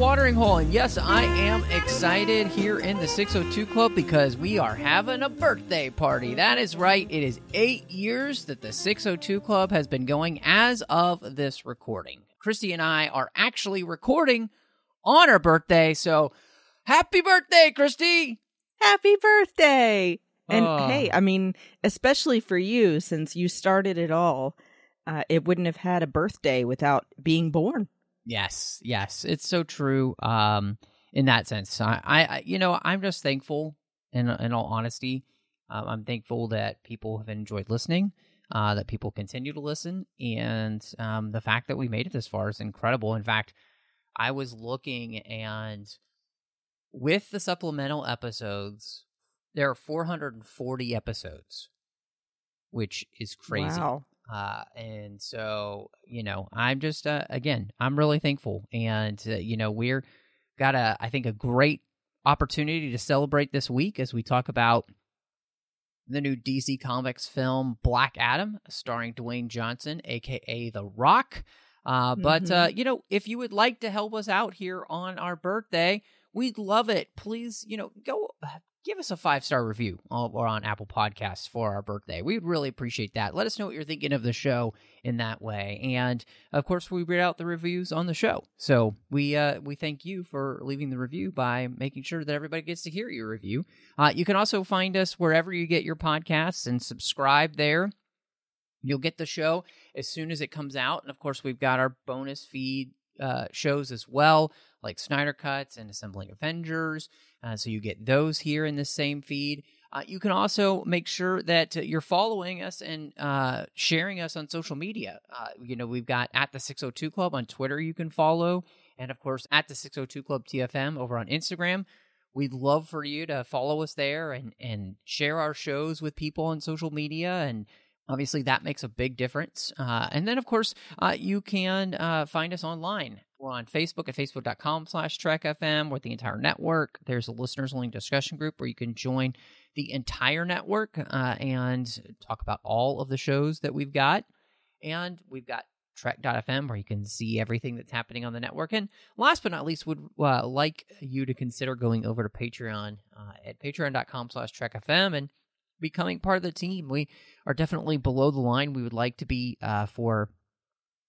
Watering hole. And yes, I am excited here in the 602 Club because we are having a birthday party. That is right. It is eight years that the 602 Club has been going as of this recording. Christy and I are actually recording on our birthday. So happy birthday, Christy! Happy birthday! And Oh. hey, I mean, especially for you, since you started it all, uh, it wouldn't have had a birthday without being born. Yes, yes, it's so true. Um, in that sense, I, I, you know, I'm just thankful. In in all honesty, um, I'm thankful that people have enjoyed listening, uh, that people continue to listen, and um, the fact that we made it this far is incredible. In fact, I was looking and with the supplemental episodes, there are 440 episodes, which is crazy. Wow. Uh, and so, you know, I'm just, uh, again, I'm really thankful. And, uh, you know, we're got a, I think, a great opportunity to celebrate this week as we talk about the new DC Comics film Black Adam, starring Dwayne Johnson, aka The Rock. Uh, but, uh, you know, if you would like to help us out here on our birthday, we'd love it. Please, you know, go give us a five star review or on Apple Podcasts for our birthday. We'd really appreciate that. Let us know what you're thinking of the show in that way, and of course, we read out the reviews on the show. So we uh, we thank you for leaving the review by making sure that everybody gets to hear your review. Uh, you can also find us wherever you get your podcasts and subscribe there. You'll get the show as soon as it comes out, and of course, we've got our bonus feed uh, shows as well, like Snyder Cuts and Assembling Avengers. Uh, so you get those here in the same feed. Uh, you can also make sure that uh, you're following us and uh, sharing us on social media. You know, we've got at the 602 Club on Twitter, you can follow. And of course, at the 602 Club TFM over on Instagram. We'd love for you to follow us there and, and share our shows with people on social media. And obviously, that makes a big difference. Uh, and then, of course, uh, you can uh, find us online. We're on Facebook at facebook.com slash Trek FM with the entire network. There's a listeners only discussion group where you can join the entire network uh, and talk about all of the shows that we've got. And we've got Trek.fm where you can see everything that's happening on the network. And last but not least, would uh, like you to consider going over to Patreon uh, at patreon.com slash TrekFM and becoming part of the team. We are definitely below the line we would like to be uh, for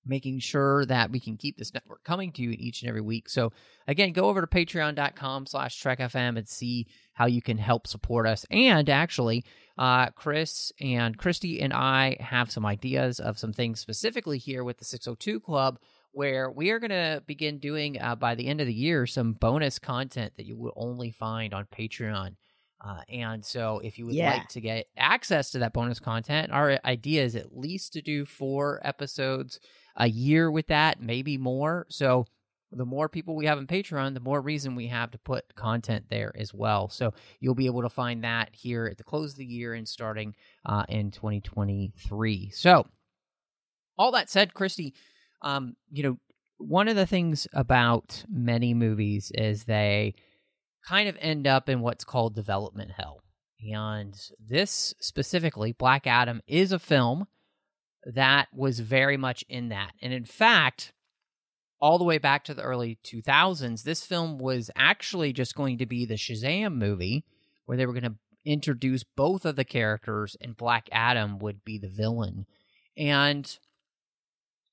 making sure that we can keep this network coming to you each and every week. So again, go over to patreon.com slash trekfm and see how you can help support us. And actually, uh, Chris and Christy and I have some ideas of some things specifically here with the 602 Club where we are going to begin doing uh, by the end of the year some bonus content that you will only find on Patreon. Uh, and so, if you would Yeah. like to get access to that bonus content, our idea is at least to do four episodes a year with that, maybe more. So, the more people we have in Patreon, the more reason we have to put content there as well. So, you'll be able to find that here at the close of the year and starting uh, in 2023. So, all that said, Christy, um, you know, one of the things about many movies is they kind of end up in what's called development hell. And this specifically, Black Adam, is a film that was very much in that. And in fact, all the way back to the early 2000s, this film was actually just going to be the Shazam movie where they were going to introduce both of the characters and Black Adam would be the villain. And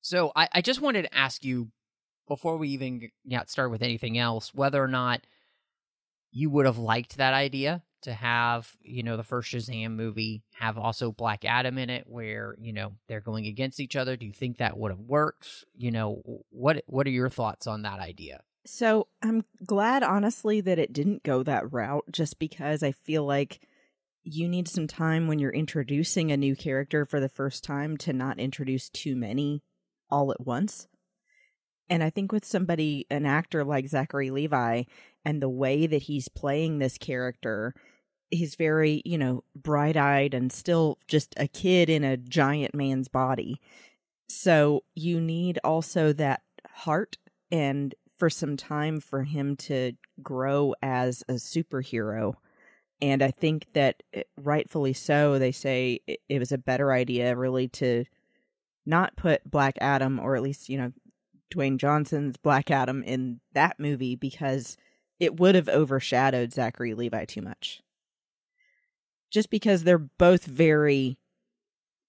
so I, I just wanted to ask you before we even got started with anything else whether or not you would have liked that idea to have you know the first Shazam movie have also Black Adam in it where you know they're going against each other? Do you think that would have worked? You know what what are your thoughts on that idea? So I'm glad, honestly, that it didn't go that route just because I feel like you need some time when you're introducing a new character for the first time to not introduce too many all at once. And I think with somebody, an actor like Zachary Levi, and the way that he's playing this character, he's very, you know, bright eyed and still just a kid in a giant man's body. So you need also that heart and for some time for him to grow as a superhero. And I think that eh, rightfully so, they say it was a better idea really to not put Black Adam, or at least, you know, Dwayne Johnson's Black Adam in that movie because it would have overshadowed Zachary Levi too much. Just because they're both very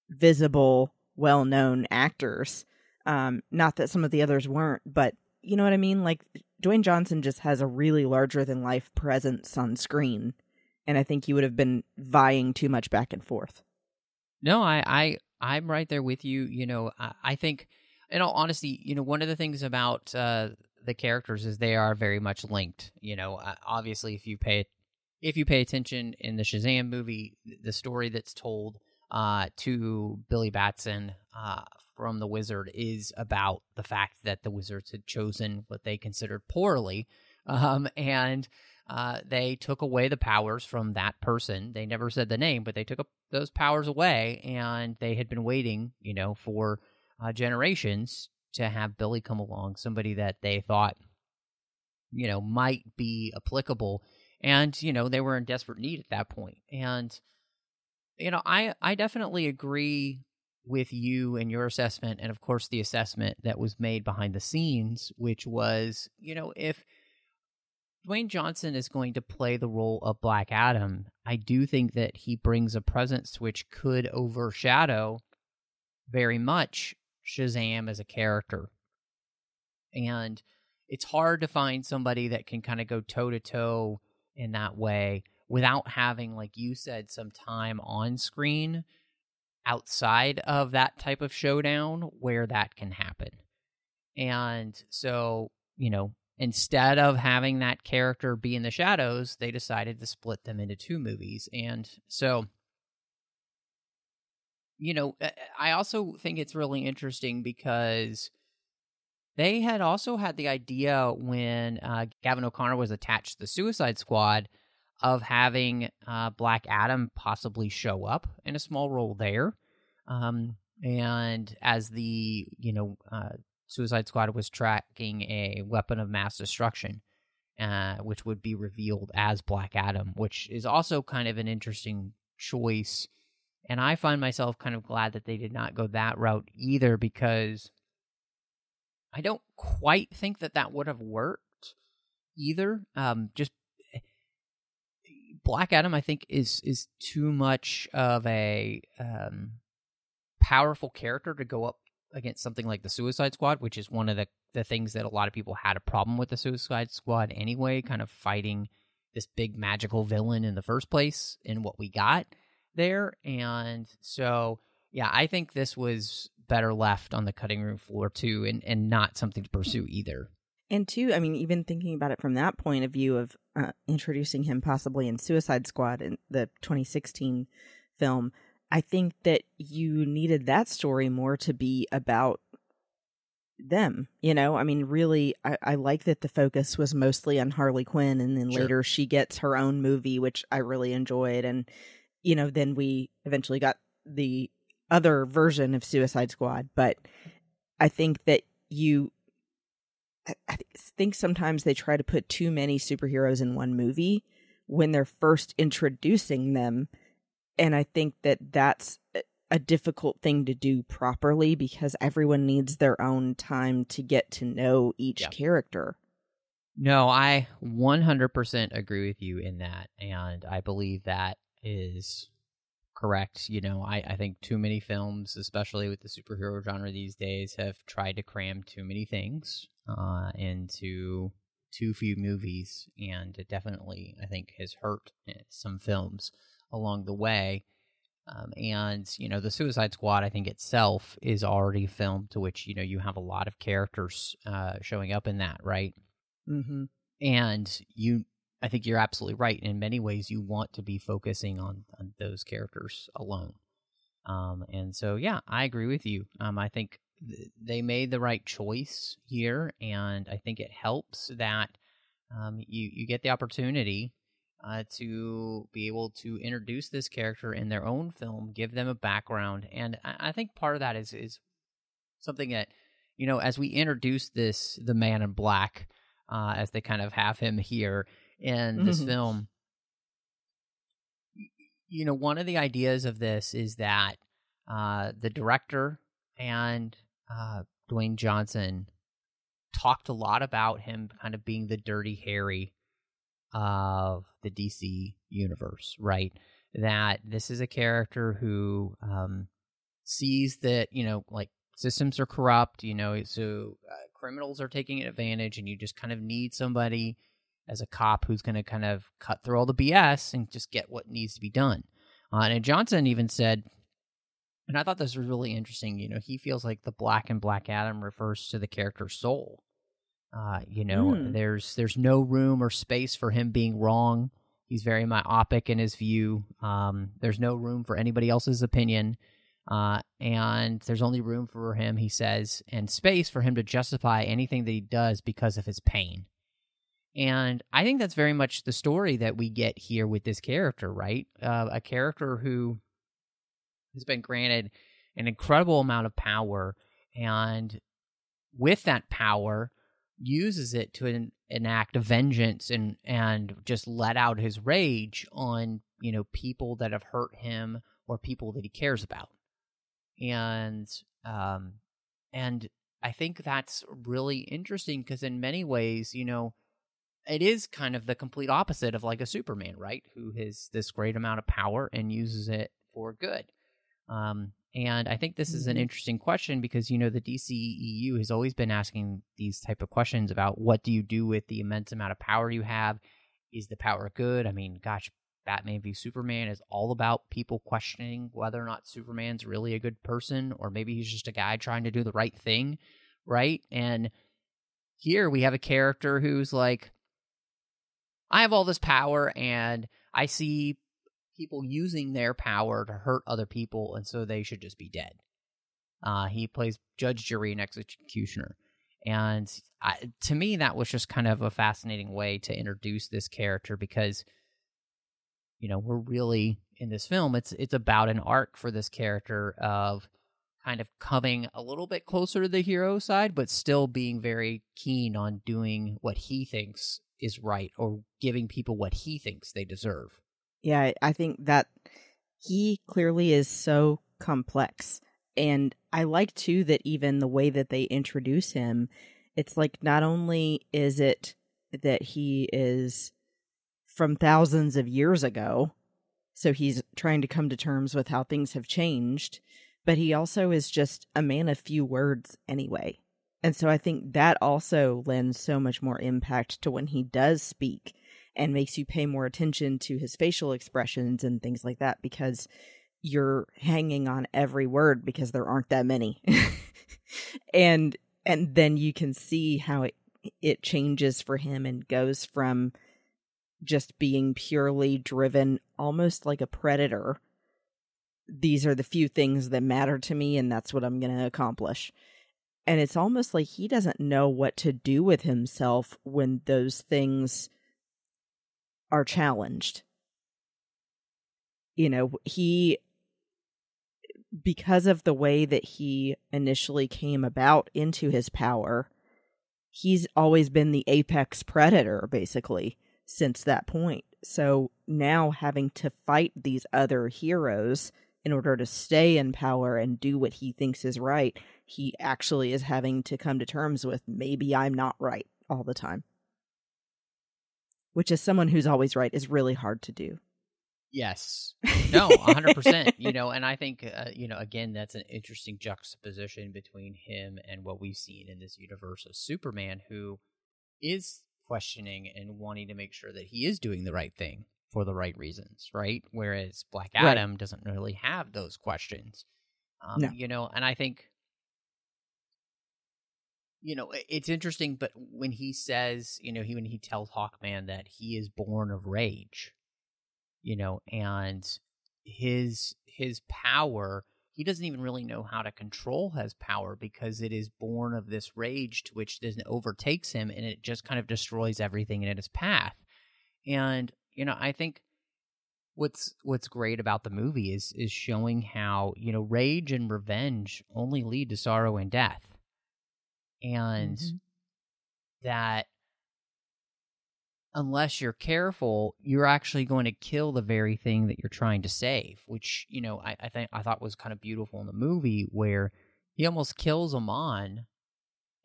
visible, well known actors. Um, not that some of the others weren't, but you know what I mean? Like Dwayne Johnson just has a really larger than life presence on screen. And I think you would have been vying too much back and forth. No, I, I I'm right there with you. You know, I, I think in all honesty, you know, one of the things about uh, the characters is they are very much linked. You know, uh, obviously, if you pay if you pay attention in the Shazam movie, the story that's told uh, to Billy Batson uh, from the Wizard is about the fact that the Wizards had chosen what they considered poorly, um, and uh, they took away the powers from that person. They never said the name, but they took those powers away, and they had been waiting, you know, for uh, generations to have Billy come along, somebody that they thought, you know, might be applicable. And, you know, they were in desperate need at that point. And, you know, I, I definitely agree with you and your assessment, and of course, the assessment that was made behind the scenes, which was, you know, if Dwayne Johnson is going to play the role of Black Adam, I do think that he brings a presence which could overshadow very much Shazam as a character. And it's hard to find somebody that can kind of go toe to toe in that way without having, like you said, some time on screen outside of that type of showdown where that can happen. And so, you know, instead of having that character be in the shadows, they decided to split them into two movies. And so you know, I also think it's really interesting because they had also had the idea when uh, Gavin O'Connor was attached to the Suicide Squad of having uh, Black Adam possibly show up in a small role there. Um, and as the, you know, uh, Suicide Squad was tracking a weapon of mass destruction, uh, which would be revealed as Black Adam, which is also kind of an interesting choice and I find myself kind of glad that they did not go that route either because I don't quite think that that would have worked either. Um, just eh, Black Adam, I think, is is too much of a um, powerful character to go up against something like the Suicide Squad, which is one of the the things that a lot of people had a problem with the Suicide Squad anyway, kind of fighting this big magical villain in the first place in what we got there. And so, yeah, I think this was better left on the cutting room floor too, and, and not something to pursue either. And two, I mean, even thinking about it from that point of view of uh, introducing him possibly in Suicide Squad in the 2016 film, I think that you needed that story more to be about them you know i mean really I, I, like that the focus was mostly on harley quinn and then sure. later she gets her own movie which i really enjoyed and you know, then we eventually got the other version of Suicide Squad. But I think that you, I think sometimes they try to put too many superheroes in one movie when they're first introducing them. And I think that that's a difficult thing to do properly because everyone needs their own time to get to know each yeah. character. No, I 100% agree with you in that. And I believe that is correct. You know, I, I think too many films, especially with the superhero genre these days, have tried to cram too many things uh, into too few movies, and it definitely, I think, has hurt eh, some films along the way. Um, and you know, the Suicide Squad, I think itself is already filmed to which you know you have a lot of characters uh, showing up in that, right? Mm-hmm. And you I think you're absolutely right. In many ways, you want to be focusing on, on those characters alone. Um, and so, yeah, I agree with you. Um, I think th- they made the right choice here, and I think it helps that um, you you get the opportunity uh, to be able to introduce this character in their own film, give them a background, and I, I think part of that is is something that you know as we introduce this the Man in Black, uh, as they kind of have him here in this Mhm. film. You know, one of the ideas of this is that uh, the director and uh, Dwayne Johnson talked a lot about him kind of being the dirty Harry of the DC universe, right? That this is a character who um, sees that, you know, like systems are corrupt, you know, so uh, criminals are taking advantage, and you just kind of need somebody as a cop who's going to kind of cut through all the BS and just get what needs to be done. Uh, and Johnson even said, and I thought this was really interesting. You know, he feels like the Black and Black Adam refers to the character's soul. Uh, you know, Hmm. there's there's no room or space for him being wrong. He's very myopic in his view. Um, there's no room for anybody else's opinion. Uh, and there's only room for him, he says, and space for him to justify anything that he does because of his pain. And I think that's very much the story that we get here with this character, right? Uh, a character who has been granted an incredible amount of power, and with that power, uses it to en- enact a vengeance and and just let out his rage on you know people that have hurt him or people that he cares about, and um and I think that's really interesting because in many ways, you know, it is kind of the complete opposite of like a Superman, right? Who has this great amount of power and uses it for good. Um, and I think this is an Mhm. interesting question because you know the DCEU has always been asking these type of questions about what do you do with the immense amount of power you have? Is the power good? I mean, gosh, Batman v Superman is all about people questioning whether or not Superman's really a good person or maybe he's just a guy trying to do the right thing, right? And here we have a character who's like, I have all this power and I see people using their power to hurt other people, and so they should just be dead. Uh, he plays judge, jury, and executioner. And I, to me, that was just kind of a fascinating way to introduce this character because, you know, we're really in this film. It's it's about an arc for this character of kind of coming a little bit closer to the hero side, but still being very keen on doing what he thinks is right or giving people what he thinks they deserve. Yeah, I- think that he clearly is so complex. And I like too that even the way that they introduce him, it's like not only is it that he is from thousands of years ago, so he's trying to come to terms with how things have changed, but he also is just a man of few words anyway. And so I think that also lends so much more impact to when he does speak and makes you pay more attention to his facial expressions and things like that because you're hanging on every word because there aren't that many. and and then you can see how it it changes for him and goes from just being purely driven almost like a predator. These are the few things that matter to me and that's what I'm going to accomplish. And it's almost like he doesn't know what to do with himself when those things are challenged. You know, he because of the way that he initially came about into his power, he's always been the apex predator basically since that point. So now having to fight these other heroes in order to stay in power and do what he thinks is right, he actually is having to come to terms with maybe I'm not right all the time. Which, as someone who's always right, is really hard to do. Yes. No, 100%. you know, and I think, uh, you know, again, that's an interesting juxtaposition between him and what we've seen in this universe of Superman, who is questioning and wanting to make sure that he is doing the right thing for the right reasons, right? Whereas Black Right. Adam doesn't really have those questions. Um, No. You know, and I think you know, it's interesting, but when he says, you know, he when he tells Hawkman that he is born of rage, you know, and his his power, he doesn't even really know how to control his power because it is born of this rage to which then overtakes him and it just kind of destroys everything in its path. And, you know, I think what's what's great about the movie is is showing how, you know, rage and revenge only lead to sorrow and death and mm-hmm. that unless you're careful, you're actually going to kill the very thing that you're trying to save. Which you know, I, I think I thought was kind of beautiful in the movie where he almost kills Amon,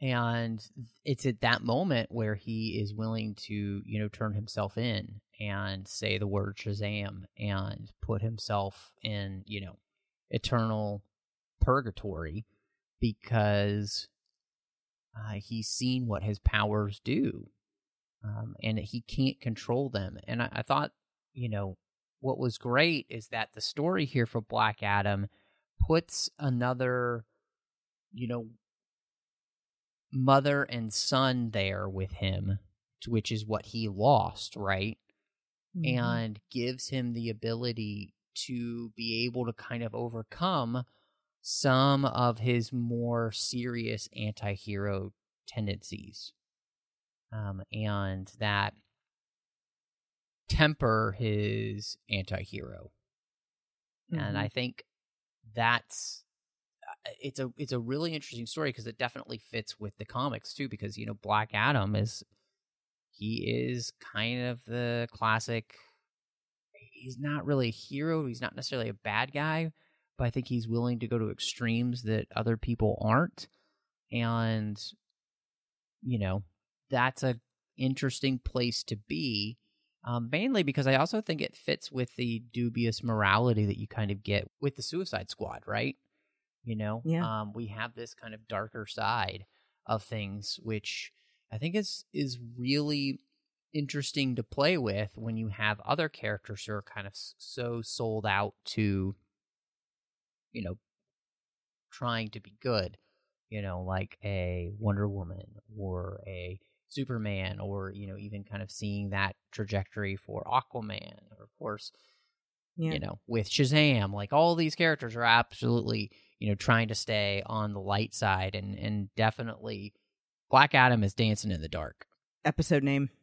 and it's at that moment where he is willing to you know turn himself in and say the word Shazam and put himself in you know eternal purgatory because uh, he's seen what his powers do, um, and he can't control them. And I, I thought, you know, what was great is that the story here for Black Adam puts another, you know, mother and son there with him, which is what he lost, right? Mm-hmm. And gives him the ability to be able to kind of overcome some of his more serious anti-hero tendencies um, and that temper his anti-hero mm-hmm. and i think that's it's a it's a really interesting story because it definitely fits with the comics too because you know black adam is he is kind of the classic he's not really a hero he's not necessarily a bad guy but I think he's willing to go to extremes that other people aren't. And, you know, that's a interesting place to be. Um, mainly because I also think it fits with the dubious morality that you kind of get with the Suicide Squad, right? You know, yeah. um, we have this kind of darker side of things, which I think is is really interesting to play with when you have other characters who are kind of so sold out to you know, trying to be good, you know, like a Wonder Woman or a Superman, or, you know, even kind of seeing that trajectory for Aquaman, or of course, yeah. you know, with Shazam, like all these characters are absolutely, you know, trying to stay on the light side and, and definitely Black Adam is dancing in the dark. Episode name.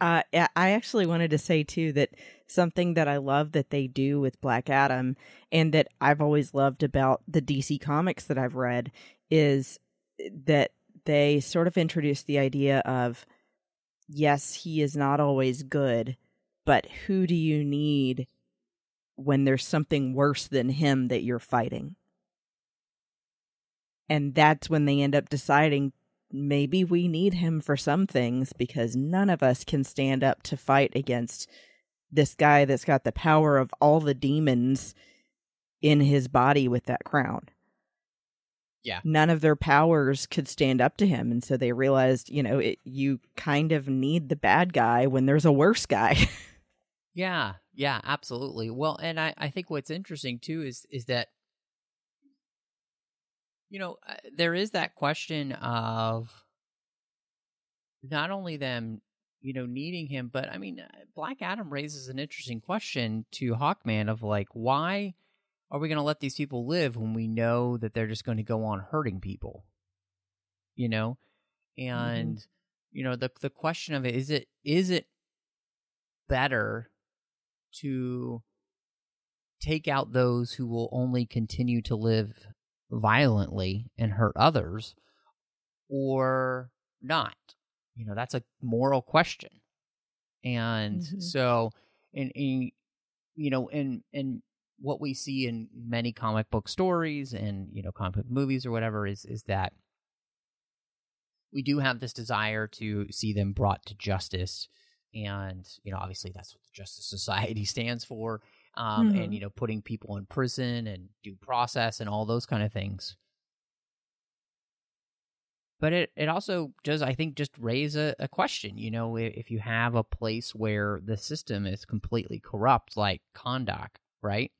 Uh, I actually wanted to say too that something that I love that they do with Black Adam and that I've always loved about the DC comics that I've read is that they sort of introduce the idea of yes, he is not always good, but who do you need when there's something worse than him that you're fighting? And that's when they end up deciding maybe we need him for some things because none of us can stand up to fight against this guy that's got the power of all the demons in his body with that crown. Yeah. None of their powers could stand up to him. And so they realized, you know, it, you kind of need the bad guy when there's a worse guy. yeah. Yeah, absolutely. Well, and I, I think what's interesting too is, is that you know, uh, there is that question of not only them, you know, needing him, but I mean, uh, Black Adam raises an interesting question to Hawkman of like, why are we going to let these people live when we know that they're just going to go on hurting people? You know, and mm-hmm. you know the the question of it is it is it better to take out those who will only continue to live violently and hurt others or not? You know, that's a moral question. And mm-hmm. so, in, in, you know, in, in what we see in many comic book stories and, you know, comic book movies or whatever is, is that we do have this desire to see them brought to justice. And, you know, obviously that's what the Justice Society stands for um, mm-hmm. and you know putting people in prison and due process and all those kind of things but it, it also does i think just raise a, a question you know if, if, you have a place where the system is completely corrupt like Kahndaq right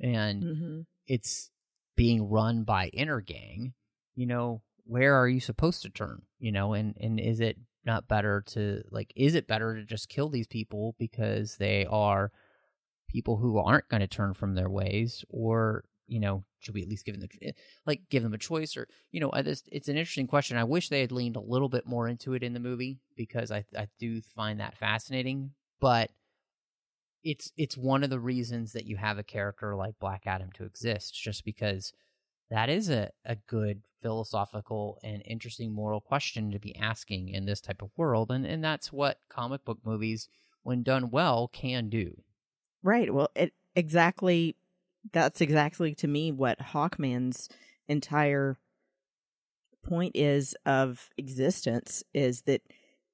and mm-hmm. it's being run by Intergang you know where are you supposed to turn? You know, and and is it not better to like is it better to just kill these people because they are people who aren't going to turn from their ways? Or you know should we at least give them the like give them a choice? Or you know this it's an interesting question. I wish they had leaned a little bit more into it in the movie because i i do find that fascinating but it's it's one of the reasons that you have a character like black adam to exist just because that is a, a good philosophical and interesting moral question to be asking in this type of world and and that's what comic book movies when done well can do Right. Well, it exactly that's exactly to me what Hawkman's entire point is of existence is that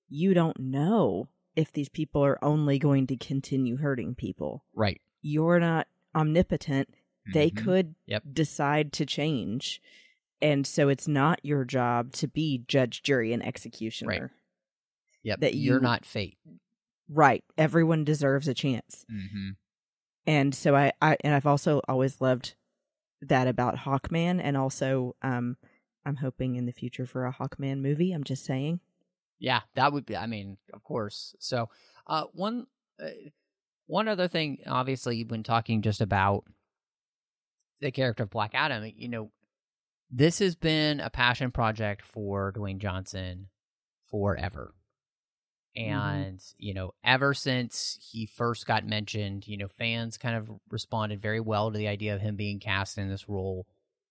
you don't know if these people are only going to continue hurting people. right You're not omnipotent. They Mhm. could Yep. decide to change. And so it's not your job to be judge, jury, and executioner. yep that you're you- not fate Right. Everyone deserves a chance. mm-hmm. and so I, I and I've also always loved that about Hawkman, and also um, I'm hoping in the future for a Hawkman movie. I'm just saying. Yeah, that would be. I mean, of course. So, uh, one uh, one other thing, obviously, when talking just about the character of Black Adam, you know, this has been a passion project for Dwayne Johnson forever. And, you know, ever since he first got mentioned, you know, fans kind of responded very well to the idea of him being cast in this role.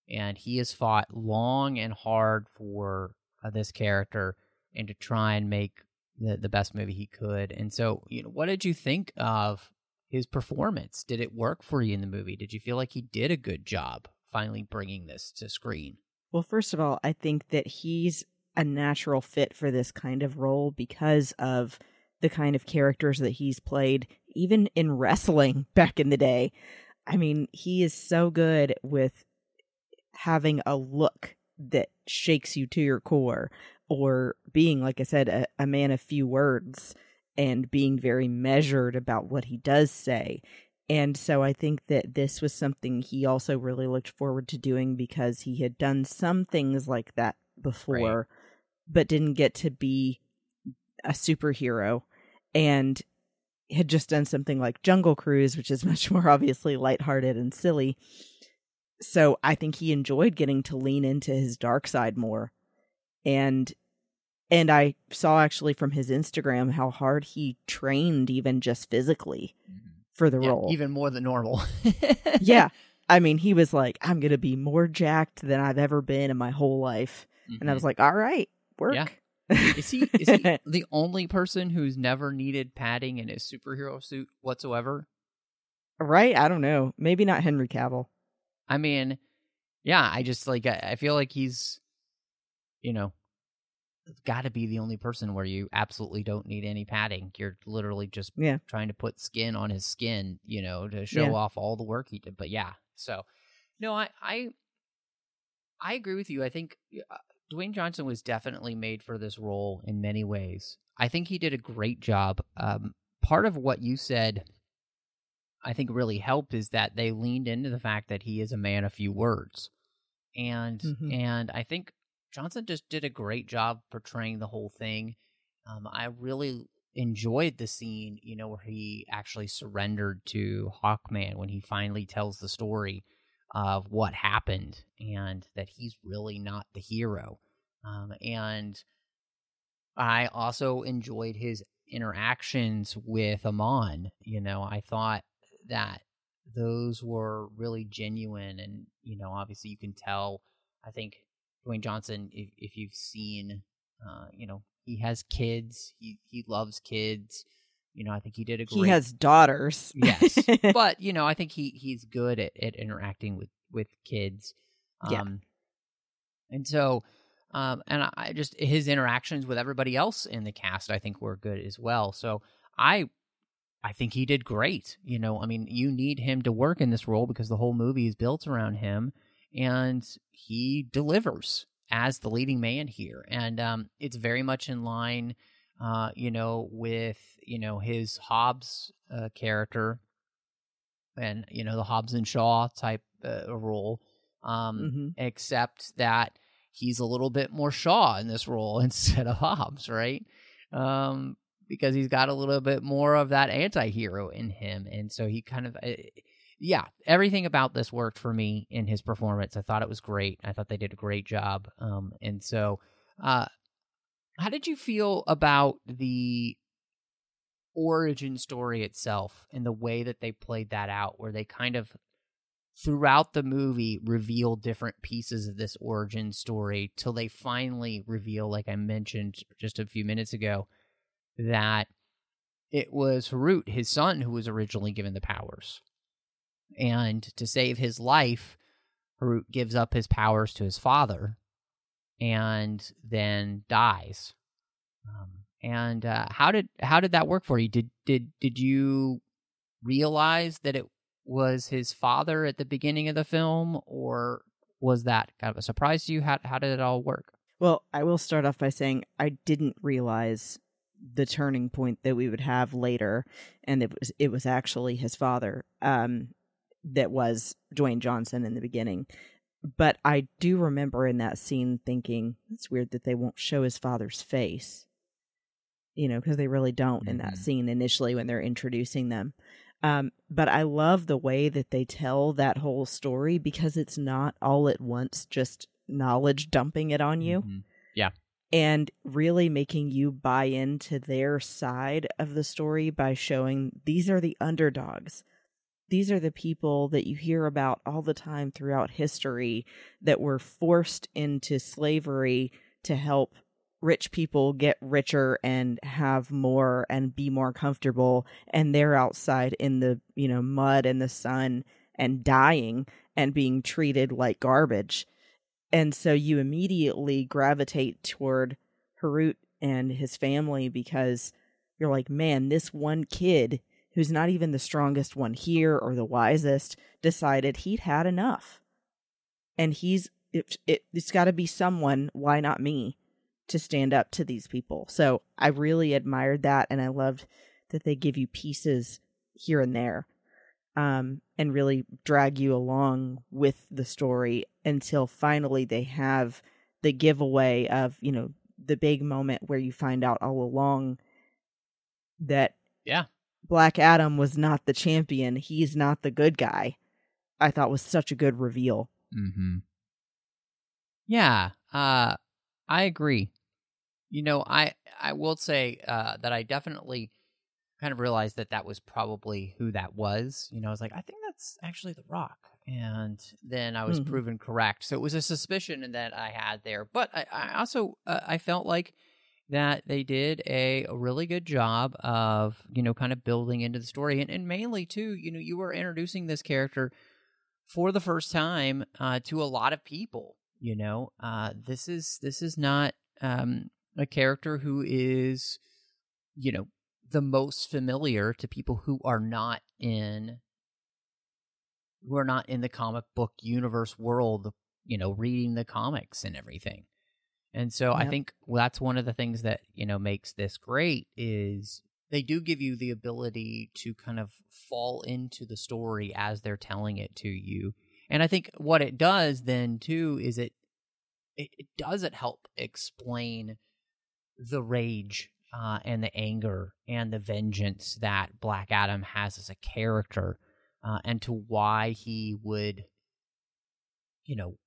And he has fought long and hard for uh, this character and to try and make the, the best movie he could. And so, you know, what did you think of his performance? Did it work for you in the movie? Did you feel like he did a good job finally bringing this to screen? Well, first of all, I think that he's a natural fit for this kind of role because of the kind of characters that he's played, even in wrestling back in the day. I mean, he is so good with having a look that shakes you to your core, or being, like I said, a, a man of few words and being very measured about what he does say. And so I think that this was something he also really looked forward to doing because he had done some things like that before, but didn't get to be a superhero and had just done something like Jungle Cruise, which is much more obviously lighthearted and silly. So I think he enjoyed getting to lean into his dark side more. And and I saw actually from his Instagram how hard he trained even just physically mm-hmm. for the Yeah, role. even more than normal. yeah. I mean, he was like, I'm going to be more jacked than I've ever been in my whole life. And I mm-hmm. was like, all right, work. Yeah. is he is he the only person who's never needed padding in his superhero suit whatsoever? right? I don't know. Maybe not Henry Cavill. I mean, yeah, I just like I, I feel like he's, you know, got to be the only person where you absolutely don't need any padding. You're literally just Yeah. trying to put skin on his skin, you know, to show Yeah. off all the work he did. But yeah, so no, I I I agree with you. I think uh, Dwayne Johnson was definitely made for this role in many ways. I think he did a great job. Um, part of what you said, I think, really helped is that they leaned into the fact that he is a man of few words, and Mhm. and I think Johnson just did a great job portraying the whole thing. Um, I really enjoyed the scene, you know, where he actually surrendered to Hawkman when he finally tells the story of what happened and that he's really not the hero. Um, and I also enjoyed his interactions with Amon. You know, I thought that those were really genuine, and you know, obviously you can tell. I think Dwayne Johnson, if if you've seen, uh, you know, he has kids. He he loves kids. You know, I think he did a great. He has daughters. yes, but you know, I think he he's good at, at interacting with with kids. Um, Yeah. and so, um, and I- I just his interactions with everybody else in the cast, I think, were good as well. So I, I think he did great. You know, I mean, you need him to work in this role because the whole movie is built around him, and he delivers as the leading man here, and um, it's very much in line, uh, you know, with you know his Hobbs uh, character, and you know the Hobbs and Shaw type uh, role, um, Mhm. except that he's a little bit more Shaw in this role instead of Hobbs, right? Um, because he's got a little bit more of that anti-hero in him and so he kind of uh, yeah everything about this worked for me in his performance. I thought it was great. I thought they did a great job. Um, and so uh, how did you feel about the origin story itself and the way that they played that out where they kind of throughout the movie reveal different pieces of this origin story till they finally reveal like i mentioned just a few minutes ago that it was Hurut, his son, who was originally given the powers. And to save his life, Hurut gives up his powers to his father and then dies. Um, and uh, how did how did that work for you? Did did did you realize that it was his father at the beginning of the film, or was that kind of a surprise to you? How how did it all work? Well, I will start off by saying I didn't realize the turning point that we would have later, and it was it was actually his father um, that was Dwayne Johnson in the beginning. But I do remember in that scene thinking it's weird that they won't show his father's face, you know, because they really don't mm-hmm. in that mm-hmm. scene initially when they're introducing them. Um, but I love the way that they tell that whole story because it's not all at once just knowledge dumping it on you. Mm-hmm. Yeah and really making you buy into their side of the story by showing these are the underdogs. These are the people that you hear about all the time throughout history that were forced into slavery to help rich people get richer and have more and be more comfortable. And they're outside in the you know mud and the sun and dying and being treated like garbage. And so you immediately gravitate toward Hurut and his family because you're like, man, this one kid who's not even the strongest one here or the wisest decided he'd had enough. And he's it, it it's got to be someone, why not me, to stand up to these people. So I really admired that and I loved that they give you pieces here and there um, and really drag you along with the story until finally they have the giveaway of you know the big moment where you find out all along that yeah black adam was not the champion he's not the good guy i thought was such a good reveal mm-hmm yeah uh i agree you know i i will say uh that i definitely kind of realized that that was probably who that was. You know, I was like, I think that's actually The Rock. And then I was mm-hmm. proven correct. So it was a suspicion that I had there. But I, I also uh, I felt like that they did a, really good job of you know kind of building into the story and, and mainly too you know you were introducing this character for the first time uh, to a lot of people you know uh, this is this is not um, a character who is you know the most familiar to people who are not in who are not in the comic book universe world, you know, reading the comics and everything. And so yep. I think that's one of the things that, you know, makes this great is they do give you the ability to kind of fall into the story as they're telling it to you. And I think what it does then too is it it, it doesn't help explain the rage uh, and the anger and the vengeance that Black Adam has as a character, uh, and to why he would, you know,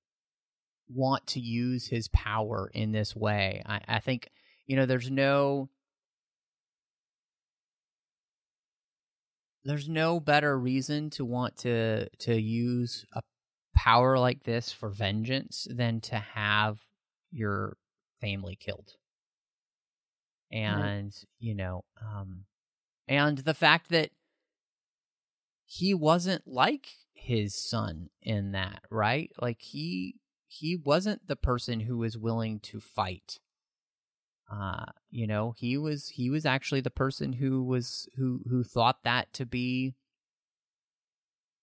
want to use his power in this way. I, I think, you know, there's no. There's no better reason to want to to use a power like this for vengeance than to have your family killed and right. you know um and the fact that he wasn't like his son in that right like he he wasn't the person who was willing to fight uh you know he was he was actually the person who was who who thought that to be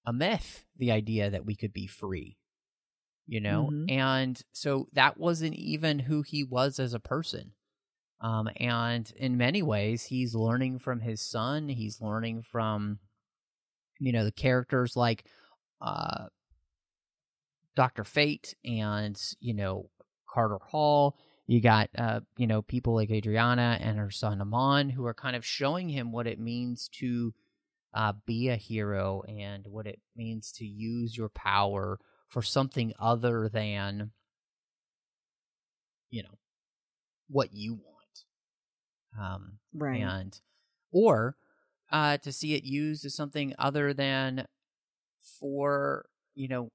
a myth the idea that we could be free you know mm-hmm. and so that wasn't even who he was as a person um, and in many ways, he's learning from his son. He's learning from, you know, the characters like uh, Doctor Fate and you know Carter Hall. You got, uh, you know, people like Adriana and her son Amon who are kind of showing him what it means to uh, be a hero and what it means to use your power for something other than, you know, what you want. Um, Right. and or uh, to see it used as something other than for you know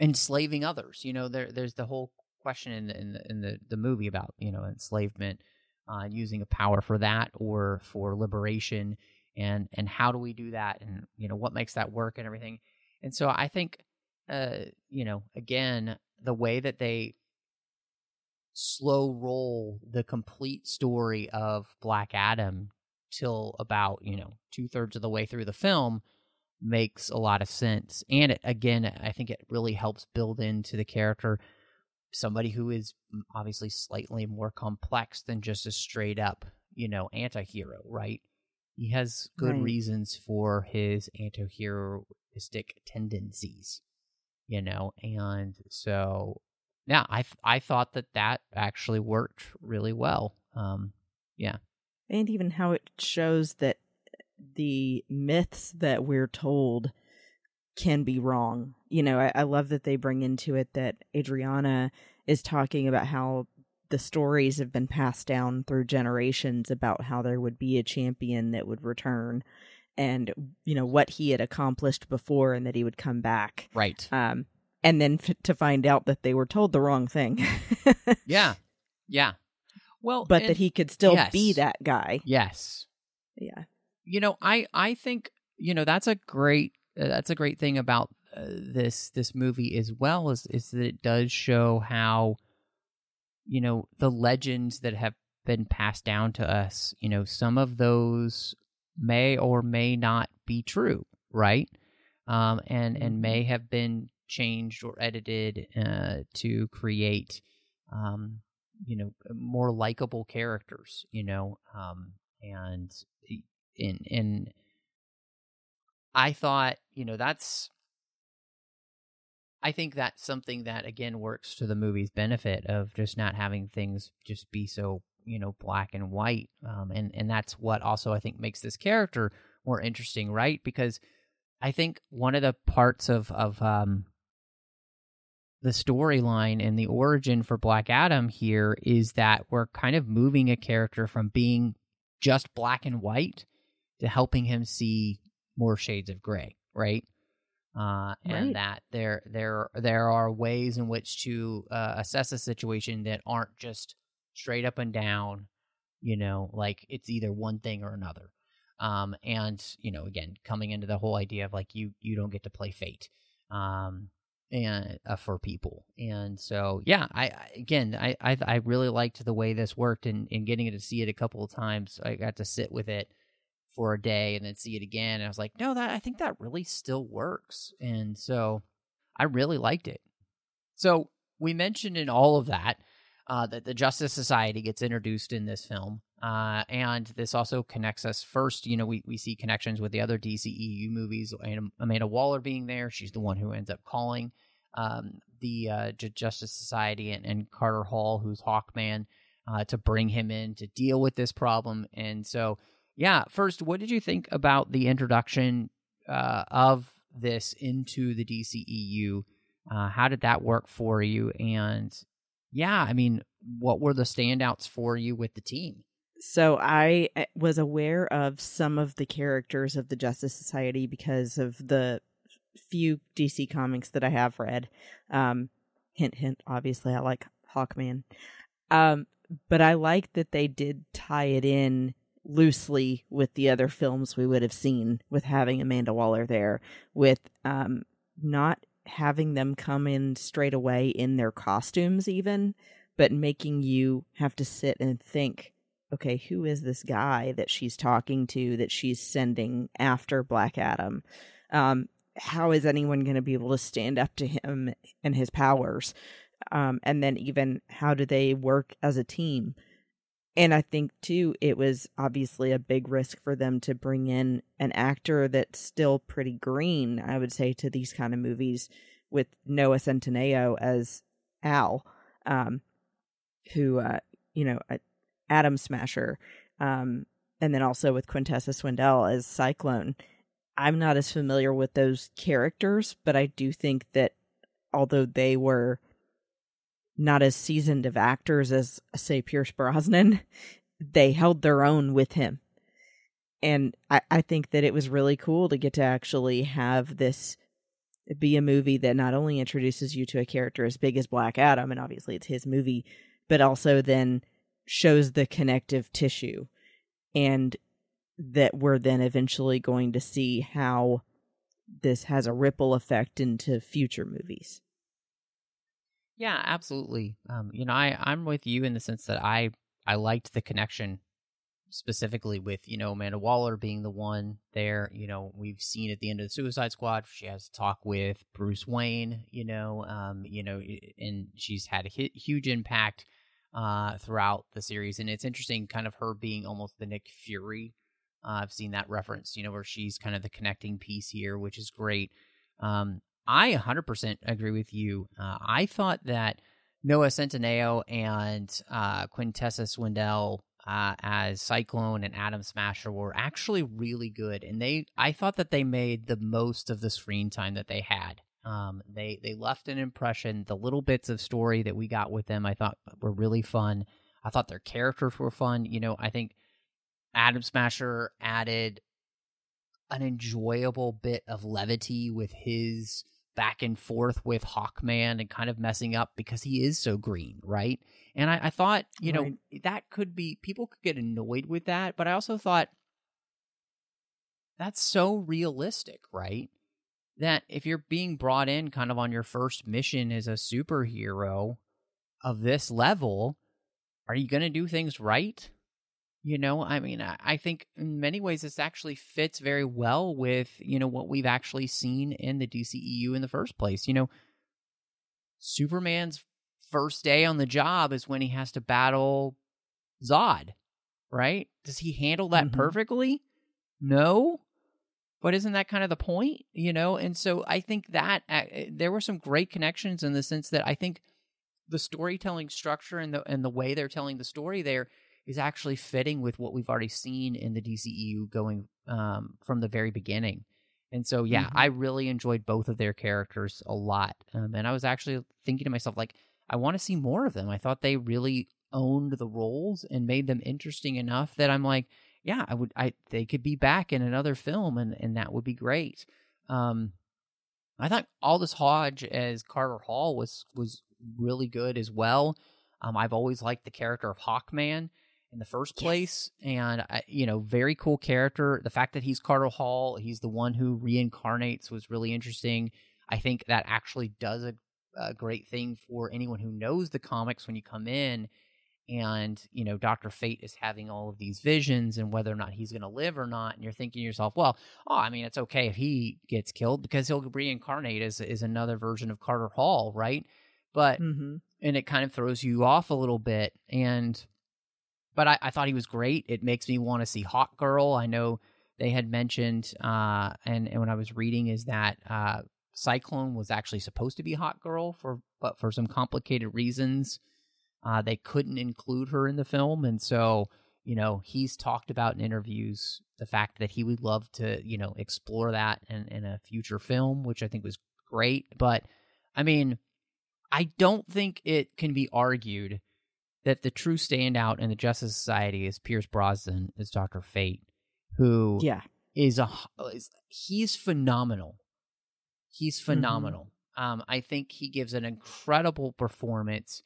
enslaving others. You know, there there's the whole question in the in the, in the, the movie about you know enslavement, uh, using a power for that or for liberation, and and how do we do that, and you know what makes that work and everything. And so I think, uh, you know, again, the way that they slow roll the complete story of Black Adam till about you know two thirds of the way through the film makes a lot of sense and it, again i think it really helps build into the character somebody who is obviously slightly more complex than just a straight up you know anti-hero right he has good Right. reasons for his anti-heroistic tendencies you know and so yeah i th- i thought that that actually worked really well um yeah, and even how it shows that the myths that we're told can be wrong. You know, I, I love that they bring into it that Adriana is talking about how the stories have been passed down through generations about how there would be a champion that would return and you know what he had accomplished before and that he would come back. Right. Um and then f- to find out that they were told the wrong thing. Yeah. Yeah. Well but and- that he could still yes. be that guy. Yes. Yeah you know i i think you know that's a great uh, that's a great thing about uh, this this movie as well is is that it does show how you know the legends that have been passed down to us you know some of those may or may not be true right um and and Mhm. may have been changed or edited uh to create um you know more likable characters you know um and in in I thought, you know, that's I think that's something that again works to the movie's benefit of just not having things just be so, you know, black and white. Um and and that's what also I think makes this character more interesting, right? Because I think one of the parts of of um the storyline and the origin for Black Adam here is that we're kind of moving a character from being just black and white to helping him see more shades of gray, right? Uh, and Right. that there there there are ways in which to uh, assess a situation that aren't just straight up and down, you know, like it's either one thing or another. Um, and you know, again, coming into the whole idea of like you you don't get to play fate, um, and uh, for people, and so yeah, I, I again, I, I I really liked the way this worked, and and getting to see it a couple of times, I got to sit with it for a day and then see it again, and I was like, no, that I think that really still works, and so I really liked it. So we mentioned in all of that uh, that the Justice Society gets introduced in this film. Uh, and this also connects us first. You know, we, we see connections with the other DCEU movies. and Amanda Waller being there, she's the one who ends up calling um, the uh, Justice Society and, and Carter Hall, who's Hawkman, uh, to bring him in to deal with this problem. And so, yeah, first, what did you think about the introduction uh, of this into the DCEU? Uh, how did that work for you? And yeah, I mean, what were the standouts for you with the team? So I was aware of some of the characters of the Justice Society because of the few DC comics that I have read. Um, hint, hint. Obviously, I like Hawkman. Um, but I like that they did tie it in loosely with the other films we would have seen with having Amanda Waller there, with um, not having them come in straight away in their costumes, even, but making you have to sit and think okay, who is this guy that she's talking to that she's sending after Black Adam? Um, how is anyone going to be able to stand up to him and his powers? Um, and then even how do they work as a team? And I think too, it was obviously a big risk for them to bring in an actor that's still pretty green, I would say, to these kind of movies with Noah Centineo as Al, um, who uh, you know, Atom Smasher, um, and then also with Quintessa Swindell as Cyclone. I'm not as familiar with those characters, but I do think that although they were not as seasoned of actors as say Pierce Brosnan, they held their own with him. And I, I think that it was really cool to get to actually have this be a movie that not only introduces you to a character as big as Black Adam, and obviously it's his movie, but also then shows the connective tissue and that we're then eventually going to see how this has a ripple effect into future movies. Yeah, absolutely. Um, you know, I I'm with you in the sense that I I liked the connection specifically with you know Amanda Waller being the one there. You know, we've seen at the end of the Suicide Squad, she has to talk with Bruce Wayne. You know, um, you know, and she's had a huge impact uh, throughout the series, and it's interesting, kind of her being almost the Nick Fury. Uh, I've seen that reference, you know, where she's kind of the connecting piece here, which is great. Um, I 100% agree with you. Uh, I thought that Noah Centineo and uh, Quintessa Swindell uh, as Cyclone and Atom Smasher were actually really good, and they I thought that they made the most of the screen time that they had. Um, they they left an impression. The little bits of story that we got with them, I thought were really fun. I thought their characters were fun. You know, I think Atom Smasher added an enjoyable bit of levity with his back and forth with Hawkman and kind of messing up because he is so green, right? And I, I thought, you right. know, that could be people could get annoyed with that, but I also thought that's so realistic, right? That if you're being brought in kind of on your first mission as a superhero of this level, are you going to do things right? You know, I mean, I think in many ways this actually fits very well with, you know, what we've actually seen in the DCEU in the first place. You know, Superman's first day on the job is when he has to battle Zod, right? Does he handle that mm-hmm. perfectly? No. But isn't that kind of the point, you know? And so I think that uh, there were some great connections in the sense that I think the storytelling structure and the and the way they're telling the story there is actually fitting with what we've already seen in the DCEU going um, from the very beginning. And so, yeah, mm-hmm. I really enjoyed both of their characters a lot. Um, and I was actually thinking to myself, like, I want to see more of them. I thought they really owned the roles and made them interesting enough that I'm like, yeah, I would, I they could be back in another film, and and that would be great. Um, I thought Aldis Hodge as Carter Hall was was really good as well. Um, I've always liked the character of Hawkman in the first place. Yes. And, you know, very cool character. The fact that he's Carter Hall, he's the one who reincarnates, was really interesting. I think that actually does a, a great thing for anyone who knows the comics when you come in and you know dr fate is having all of these visions and whether or not he's going to live or not and you're thinking to yourself well oh i mean it's okay if he gets killed because he'll reincarnate as, as another version of carter hall right but mm-hmm. and it kind of throws you off a little bit and but I, I thought he was great. It makes me want to see Hawk Girl. I know they had mentioned, uh, and, and when I was reading, is that uh, Cyclone was actually supposed to be Hawk Girl for, but for some complicated reasons, uh, they couldn't include her in the film, and so you know he's talked about in interviews the fact that he would love to you know explore that in, in a future film, which I think was great. But I mean, I don't think it can be argued that the true standout in the Justice Society is Pierce Brosnan as Doctor Fate, who yeah is a is, he's phenomenal. He's mm-hmm. phenomenal. Mm-hmm. Um, I think he gives an incredible performance.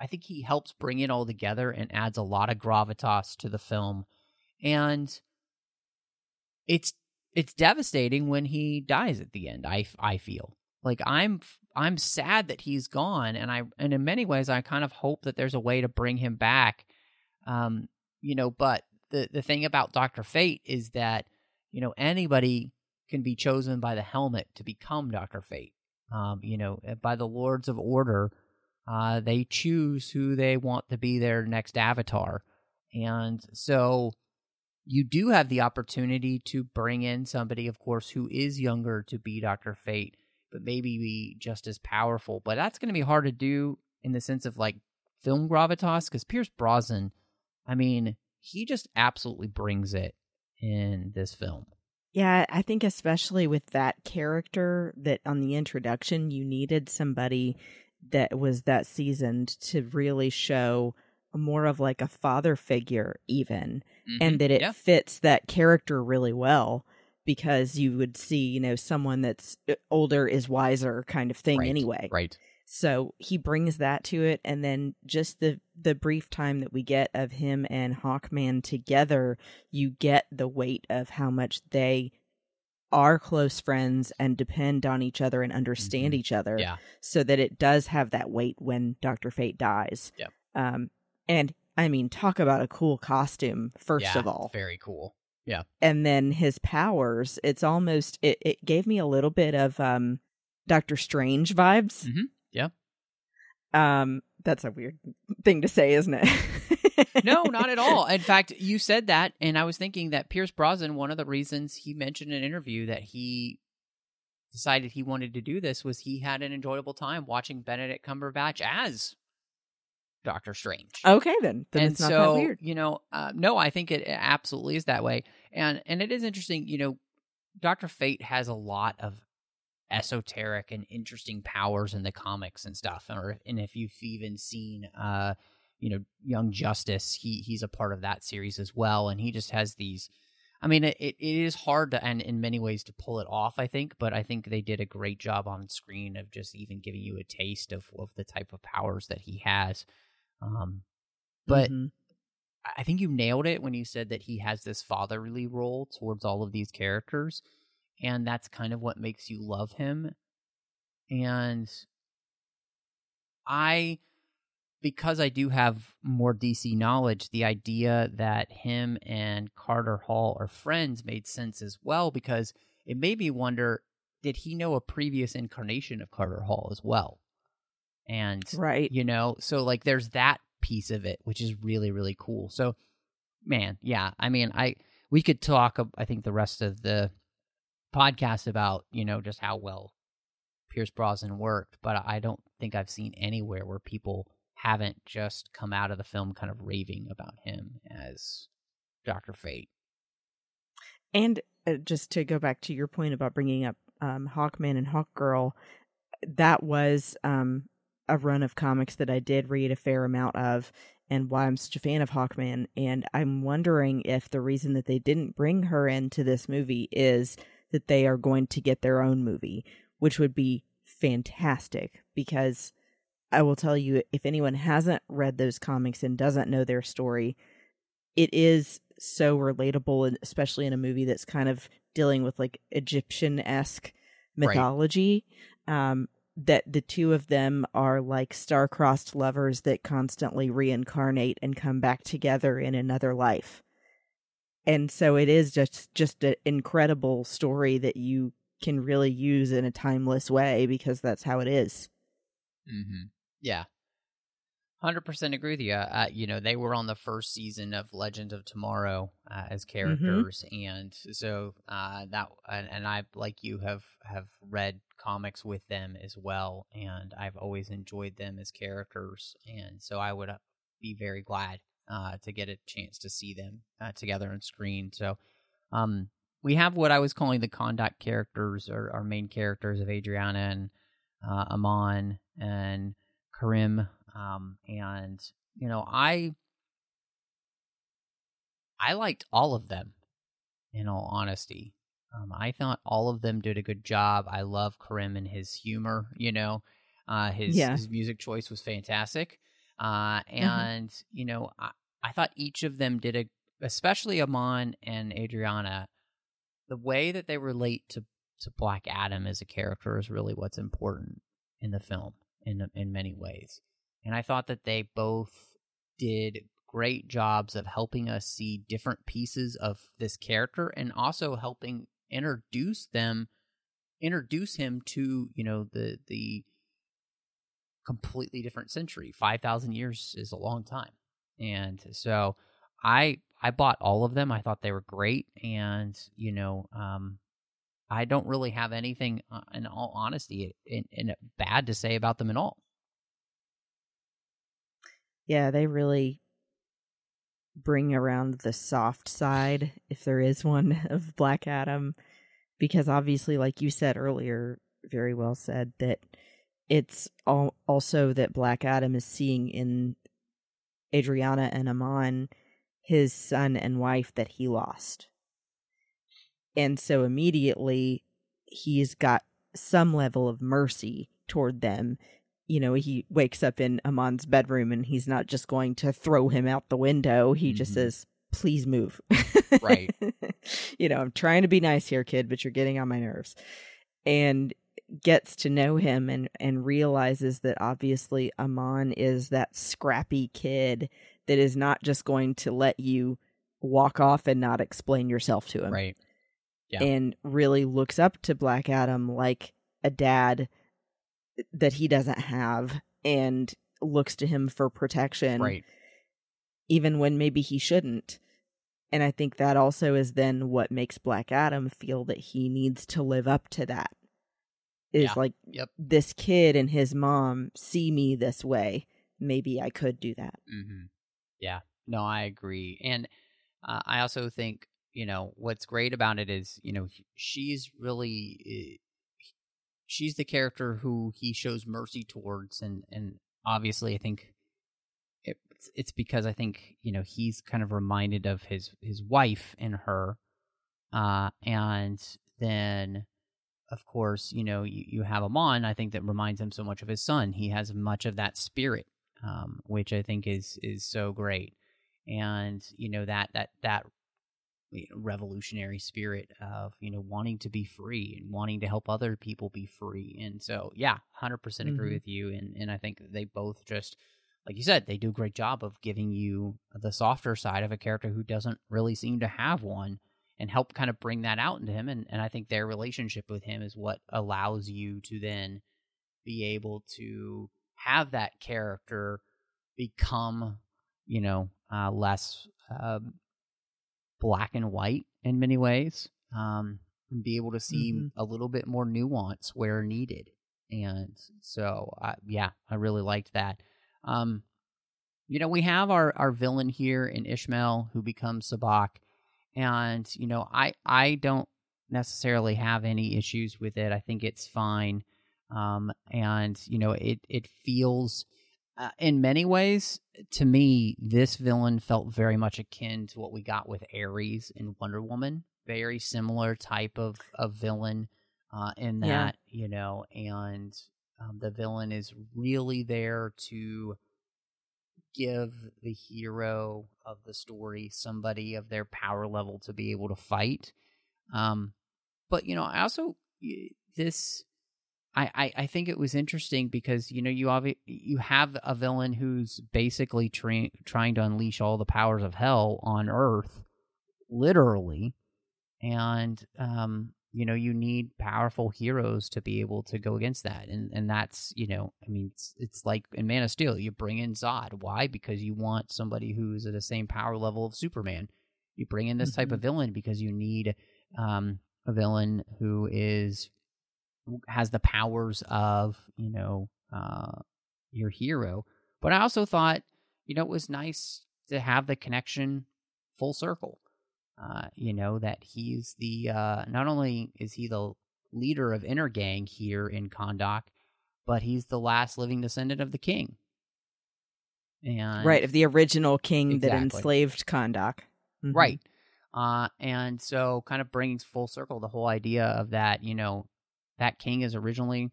I think he helps bring it all together and adds a lot of gravitas to the film, and it's it's devastating when he dies at the end. I I feel like I'm I'm sad that he's gone, and I and in many ways I kind of hope that there's a way to bring him back. Um, you know, but the the thing about Doctor Fate is that you know anybody can be chosen by the helmet to become Doctor Fate. Um, you know, eh, by the Lords of Order, uh, they choose who they want to be their next avatar, and so you do have the opportunity to bring in somebody, of course, who is younger to be Doctor Fate but maybe be just as powerful. But that's going to be hard to do in the sense of like film gravitas because Pierce Brosnan, I mean, he just absolutely brings it in this film. Yeah, I think especially with that character that on the introduction you needed somebody that was that seasoned to really show more of like a father figure even Mhm. and that it yeah. fits that character really well because you would see, you know, someone that's uh, older is wiser kind of thing Right, anyway. Right. So he brings that to it and then just the the brief time that we get of him and Hawkman together, you get the weight of how much they are close friends and depend on each other and understand Mhm. each other Yeah. so that it does have that weight when Dr. Fate dies. Yep. Um and I mean talk about a cool costume first yeah, of all Very cool. And then his powers it's almost it, it gave me a little bit of um doctor strange vibes Mhm. Yeah. um that's a weird thing to say isn't it no, not at all. In fact, you said that, and I was thinking that Pierce Brosnan, one of the reasons he mentioned in an interview that he decided he wanted to do this was he had an enjoyable time watching Benedict Cumberbatch as Doctor Strange. okay then then and it's not so, that weird you know, uh, no, I think it absolutely is that way. And and it is interesting, you know, Doctor Fate has a lot of esoteric and interesting powers in the comics and stuff. Or and if you've even seen uh you know, Young Justice, he he's a part of that series as well, and he just has these. I mean, it, it is hard to, and in many ways, to pull it off. I think, but I think they did a great job on screen of just even giving you a taste of of the type of powers that he has. Um, but Mhm. I think you nailed it when you said that he has this fatherly role towards all of these characters, and that's kind of what makes you love him. And I, because I do have more DC knowledge, the idea that him and Carter Hall are friends made sense as well because it made me wonder did he know a previous incarnation of Carter Hall as well? And right. you know so like there's that piece of it which is really really cool. So man yeah i mean i we could talk i think the rest of the podcast about you know just how well pierce brosnan worked but i don't think i've seen anywhere where people haven't just come out of the film kind of raving about him as dr fate. And uh, just to go back to your point about bringing up um hawkman and hawkgirl that was um a run of comics that i did read a fair amount of and why i'm such a fan of hawkman and i'm wondering if the reason that they didn't bring her into this movie is that they are going to get their own movie which would be fantastic because i will tell you if anyone hasn't read those comics and doesn't know their story it is so relatable and especially in a movie that's kind of dealing with like egyptian-esque Right. mythology um that the two of them are like star-crossed lovers that constantly reincarnate and come back together in another life and so it is just just an incredible story that you can really use in a timeless way because that's how it is Mm-hmm. Yeah. 100% agree with you. Uh, you know, they were on the first season of Legends of Tomorrow uh, as characters. And so uh, that, and, and I, like you, have, have read comics with them as well. And I've always enjoyed them as characters. And so I would uh, be very glad uh, to get a chance to see them uh, together on screen. So, um, we have what I was calling the Kahndaq characters or our main characters of Adriana and uh, Amon and Karim. Um, and you know, I I liked all of them. In all honesty, um, I thought all of them did a good job. I love Karim and his humor. You know, uh, his Yeah. his music choice was fantastic. Uh, and you know, I, I thought each of them did a, especially Amon and Adriana, the way that they relate to to Black Adam as a character is really what's important in the film in in many ways. And I thought that they both did great jobs of helping us see different pieces of this character and also helping introduce them introduce him to, you know, the the completely different century. 5000 years is a long time. And so I I bought all of them. I thought they were great and, you know, um I don't really have anything, uh, in all honesty, in, in bad to say about them at all. Yeah, they really bring around the soft side, if there is one, of Black Adam. Because obviously, like you said earlier, very well said, that it's all also that Black Adam is seeing in Adriana and Amon his son and wife that he lost. And so immediately he's got some level of mercy toward them you know, he wakes up in Amon's bedroom and he's not just going to throw him out the window. He mm-hmm. just says, please move. Right. you know, I'm trying to be nice here, kid, but you're getting on my nerves. And gets to know him and, and realizes that obviously Amon is that scrappy kid that is not just going to let you walk off and not explain yourself to him. Right. Yeah. And really looks up to Black Adam like a dad that he doesn't have and looks to him for protection. Right. Even when maybe he shouldn't. And I think that also is then what makes Black Adam feel that he needs to live up to that. Is yeah. like yep. this kid and his mom see me this way. Maybe I could do that. Mm-hmm. Yeah. No, I agree. And uh, I also think, you know, what's great about it is, you know, she's really eh, she's the character who he shows mercy towards, and and obviously I think it's it's because I think you know he's kind of reminded of his his wife and her, uh, and then of course you know you, you have Amon. I think that reminds him so much of his son. He has much of that spirit, um, which I think is is so great, and you know that that that revolutionary spirit of you know wanting to be free and wanting to help other people be free and so yeah 100% agree mm-hmm. with you and and i think they both just like you said they do a great job of giving you the softer side of a character who doesn't really seem to have one and help kind of bring that out into him and, and i think their relationship with him is what allows you to then be able to have that character become you know uh, less um, black and white in many ways um, and be able to see mm-hmm. a little bit more nuance where needed. And so, uh, yeah, I really liked that. Um, you know, we have our, our villain here in Ishmael who becomes Sabbac. And, you know, I, I don't necessarily have any issues with it. I think it's fine. Um, and, you know, it, it feels uh, in many ways, to me, this villain felt very much akin to what we got with Ares in Wonder Woman. Very similar type of, of villain uh, in that, yeah. you know, and um, the villain is really there to give the hero of the story somebody of their power level to be able to fight. Um, but, you know, I also, this I, I, I think it was interesting because you know you obvi- you have a villain who's basically tra- trying to unleash all the powers of hell on Earth, literally, and um, you know you need powerful heroes to be able to go against that, and and that's you know I mean it's, it's like in Man of Steel you bring in Zod, why? Because you want somebody who's at the same power level of Superman. You bring in this mm-hmm. type of villain because you need um, a villain who is has the powers of you know uh, your hero. But I also thought you know it was nice to have the connection full circle. Uh, you know that he's the uh, not only is he the leader of Intergang here in Kahndaq, but he's the last living descendant of the king. And right of the original king exactly. that enslaved Kahndaq. Mm-hmm. Right. Uh, and so kind of bringing full circle the whole idea of that, you know, that king is originally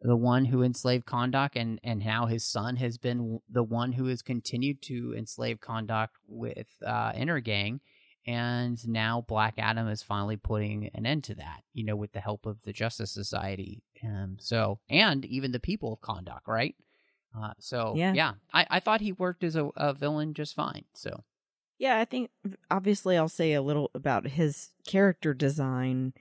the one who enslaved Kahndaq, and and now his son has been the one who has continued to enslave Kahndaq with uh, Intergang, and now Black Adam is finally putting an end to that. You know, with the help of the Justice Society, um, so and even the people of Kahndaq, right? Uh, so yeah, yeah I, I thought he worked as a, a villain just fine. So yeah, I think obviously I'll say a little about his character design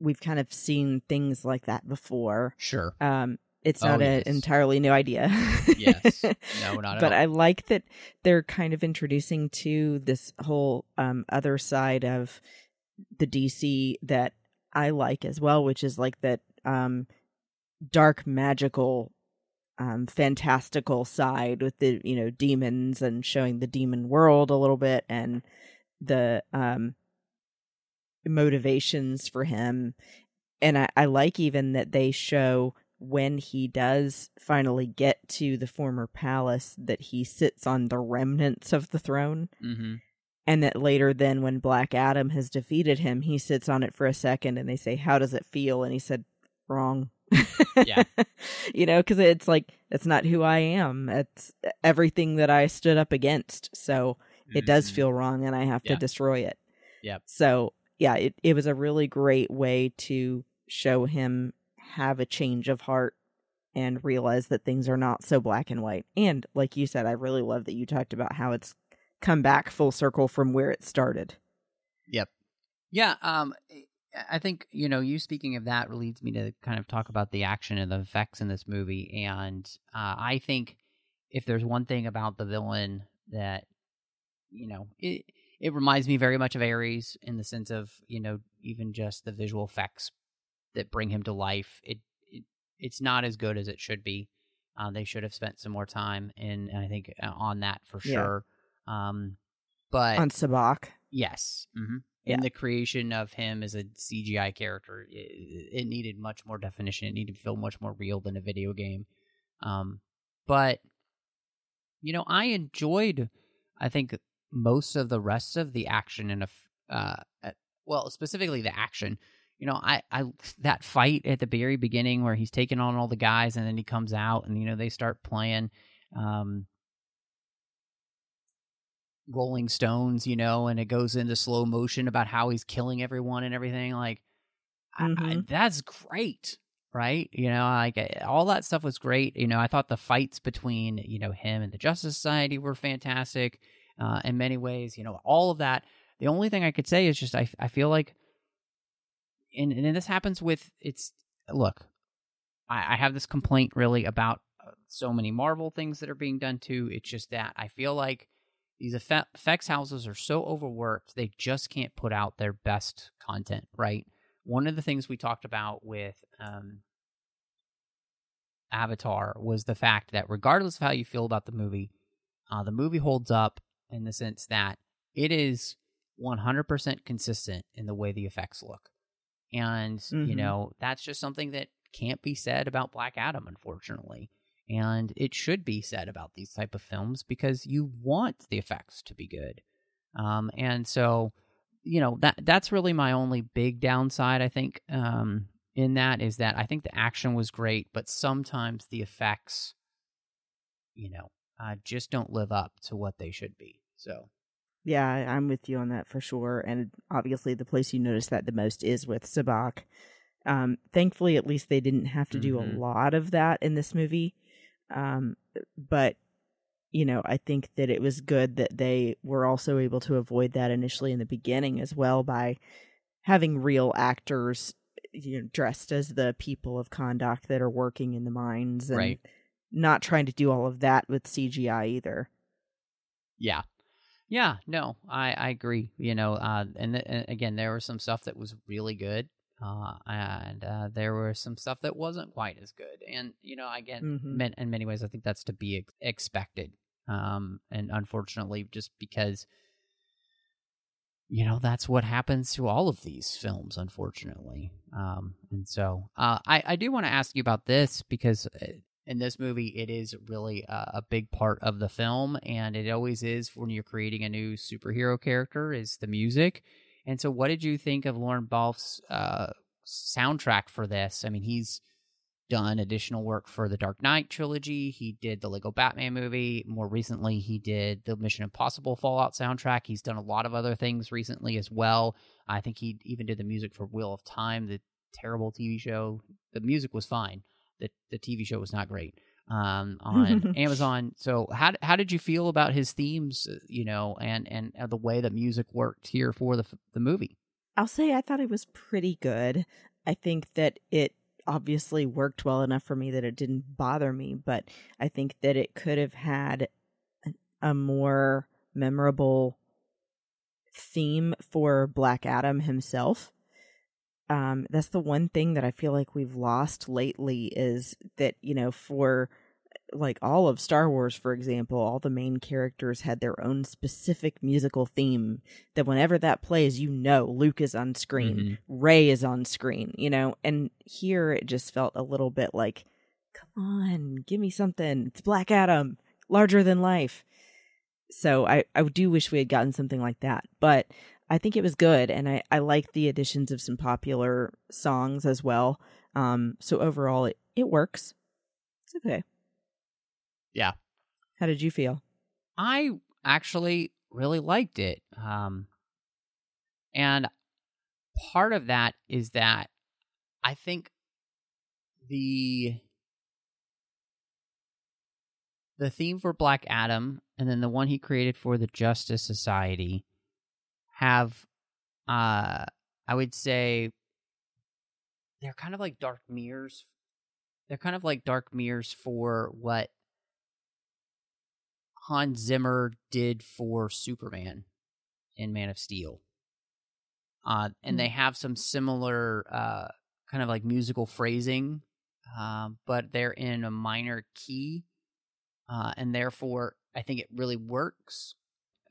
we've kind of seen things like that before. Sure. Um, it's not oh, an entirely new idea. yes. No, not But all. I like that they're kind of introducing to this whole um, other side of the DC that I like as well, which is like that um dark magical um fantastical side with the you know demons and showing the demon world a little bit and the um motivations for him and I, I like even that they show when he does finally get to the former palace that he sits on the remnants of the throne Mm-hmm. and that later then when black adam has defeated him he sits on it for a second and they say how does it feel and he said wrong Yeah. you know because it's like that's not who i am it's everything that i stood up against so it does Mhm. feel wrong and i have Yeah. to destroy it Yeah. so yeah it, it was a really great way to show him have a change of heart and realize that things are not so black and white and like you said i really love that you talked about how it's come back full circle from where it started Yep. Yeah. Um, I think you know you speaking of that leads me to kind of talk about the action and the effects in this movie, and uh, I think if there's one thing about the villain that you know it it reminds me very much of Ares in the sense of you know even just the visual effects that bring him to life. It, it it's not as good as it should be. Uh, they should have spent some more time in I think uh, on that for Yeah. sure. Um, but on Sabbac Yes. hmm Yeah. In the creation of him as a CGI character, it, it needed much more definition. It needed to feel much more real than a video game. Um, but you know, I enjoyed. I think most of the rest of the action and uh, uh, well, specifically the action. You know, I, I that fight at the very beginning where he's taking on all the guys and then he comes out and you know they start playing. Um, Rolling Stones, you know, and it goes into slow motion about how he's killing everyone and everything. Like, I, I, Mhm. that's great, right? You know, like all that stuff was great. You know, I thought the fights between you know him and the Justice Society were fantastic uh, in many ways. You know, all of that. The only thing I could say is just I I feel like, and and this happens with it's look, I, I have this complaint really about uh, so many Marvel things that are being done too. It's just that I feel like these effects houses are so overworked they just can't put out their best content right one of the things we talked about with um, avatar was the fact that regardless of how you feel about the movie uh, the movie holds up in the sense that it is 100% consistent in the way the effects look. And you Mhm. know that's just something that can't be said about black adam unfortunately. And it should be said about these type of films because you want the effects to be good. Um, and so you know that that's really my only big downside i think um, in that is that i think the action was great but sometimes the effects you know uh, just don't live up to what they should be so Yeah, I'm with you on that for sure. And obviously, the place you notice that the most is with Sabbac. Um, thankfully, at least they didn't have to do Mhm. a lot of that in this movie. Um, but you know, I think that it was good that they were also able to avoid that initially in the beginning as well by having real actors, you know, dressed as the people of Kahndaq that are working in the mines and Right. Not trying to do all of that with CGI either. Yeah. Yeah, no, I, I agree. You know, uh, and, th- and again, there was some stuff that was really good, uh, and uh, there was some stuff that wasn't quite as good. And you know, again, Mhm. men- in many ways, I think that's to be ex- expected. Um, and unfortunately, just because you know that's what happens to all of these films, unfortunately. Um, and so uh, I I do want to ask you about this because uh, in this movie, it is really a, a big part of the film, and it always is when you're creating a new superhero character is the music. And so, what did you think of Lorne Balfe's uh, soundtrack for this? I mean, he's done additional work for the Dark Knight trilogy. He did the Lego Batman movie. More recently, he did the Mission Impossible Fallout soundtrack. He's done a lot of other things recently as well. I think he even did the music for Wheel of Time, the terrible TV show. The music was fine. The the TV show was not great. Um, on Amazon. So how how did you feel about his themes? uh, You know, and and uh, the way that music worked here for the the movie. I'll say I thought it was pretty good. I think that it obviously worked well enough for me that it didn't bother me, but I think that it could have had a more memorable theme for Black Adam himself. Um, that's the one thing that I feel like we've lost lately is that, you know, for like all of Star Wars, for example, all the main characters had their own specific musical theme that whenever that plays, you know Luke is on screen, Mhm. Rey is on screen, you know, and here it just felt a little bit like, come on, give me something. It's Black Adam, larger than life. So I, I do wish we had gotten something like that, but I think it was good, and I, I like the additions of some popular songs as well. Um, so overall, it, it works. It's okay. Yeah. How did you feel? I actually really liked it. Um, and part of that is that I think the the theme for Black Adam and then the one he created for the Justice Society have uh I would say they're kind of like dark mirrors. They're kind of like dark mirrors for what Hans Zimmer did for Superman in Man of Steel. Uh, and they have some similar uh, kind of like musical phrasing, um, but they're in a minor key. Uh, and therefore, I think it really works.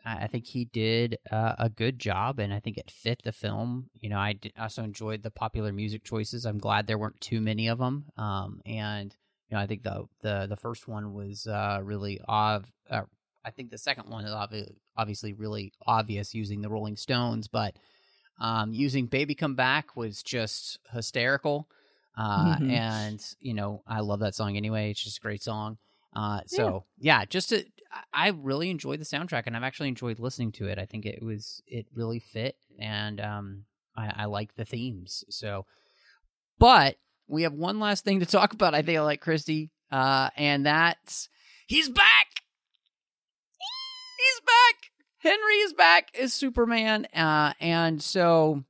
I, think he did uh, a good job, and I think it fit the film. You know, I did also enjoyed the popular music choices. I'm glad there weren't too many of them. Um, and you know, I think the the the first one was uh, really odd. Uh, I think the second one is obvi- obviously really obvious using the Rolling Stones, but um, using "Baby Come Back" was just hysterical. Uh, Mhm. And you know, I love that song anyway. It's just a great song. Uh, so yeah, just to, I I really enjoyed the soundtrack, and I've actually enjoyed listening to it. I think it was it really fit, and um, I, I like the themes. So, but we have one last thing to talk about. I think I like Christy, uh, and that's he's back. He's back. Henry is back as Superman, uh, and so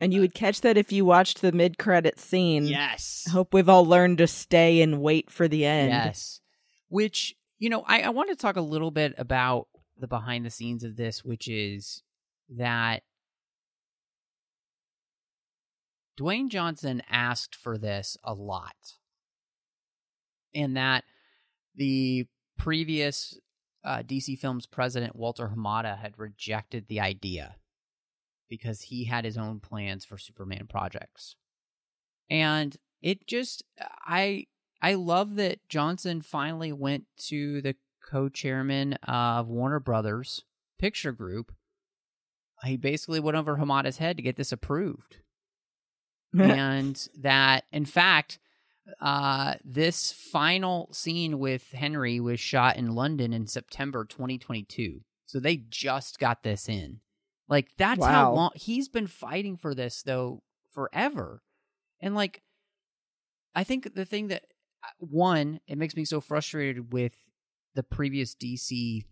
And you would catch that if you watched the mid credit scene. yes, I hope we've all learned to stay and wait for the end. Yes. Which, you know, I, I want to talk a little bit about the behind the scenes of this, which is that Dwayne Johnson asked for this a lot. And that the previous uh, DC Films president, Walter Hamada, had rejected the idea because he had his own plans for Superman projects. And it just, I I love that Johnson finally went to the co-chairman of Warner Brothers Picture Group. He basically went over Hamada's head to get this approved, and that, in fact, uh, this final scene with Henry was shot in London in September 2022. So they just got this in. Like that's how long he's been fighting for this though forever. And like I think the thing that one, it makes me so frustrated with the previous DC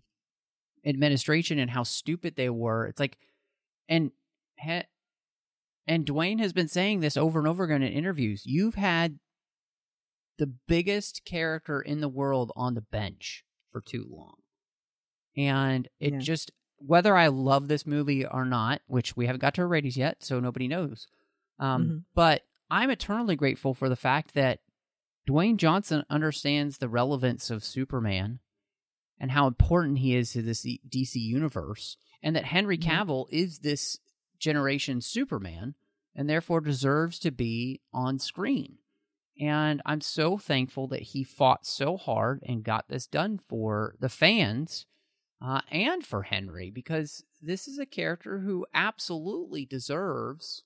administration and how stupid they were. It's like, and and Dwayne has been saying this over and over again in interviews. You've had the biggest character in the world on the bench for too long, and it Yeah. just whether I love this movie or not, which we haven't got to our ratings yet, so nobody knows. Um, Mhm. But I'm eternally grateful for the fact that Dwayne Johnson understands the relevance of Superman and how important he is to this DC universe, and that Henry Mhm. Cavill is this generation's Superman and therefore deserves to be on screen. And I'm so thankful that he fought so hard and got this done for the fans uh, and for Henry because this is a character who absolutely deserves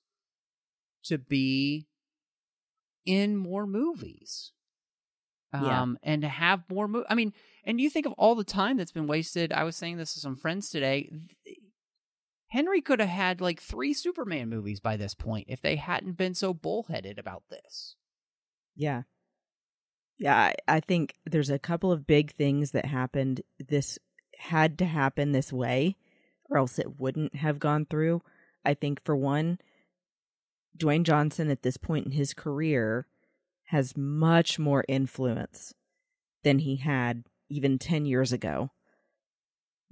to be in more movies. Yeah. Um, and to have more mo- I mean, and you think of all the time that's been wasted. I was saying this to some friends today. Henry could have had like three Superman movies by this point if they hadn't been so bullheaded about this. Yeah. Yeah, I, I think there's a couple of big things that happened. This had to happen this way, or else it wouldn't have gone through. I think, for one, Dwayne Johnson at this point in his career has much more influence than he had even 10 years ago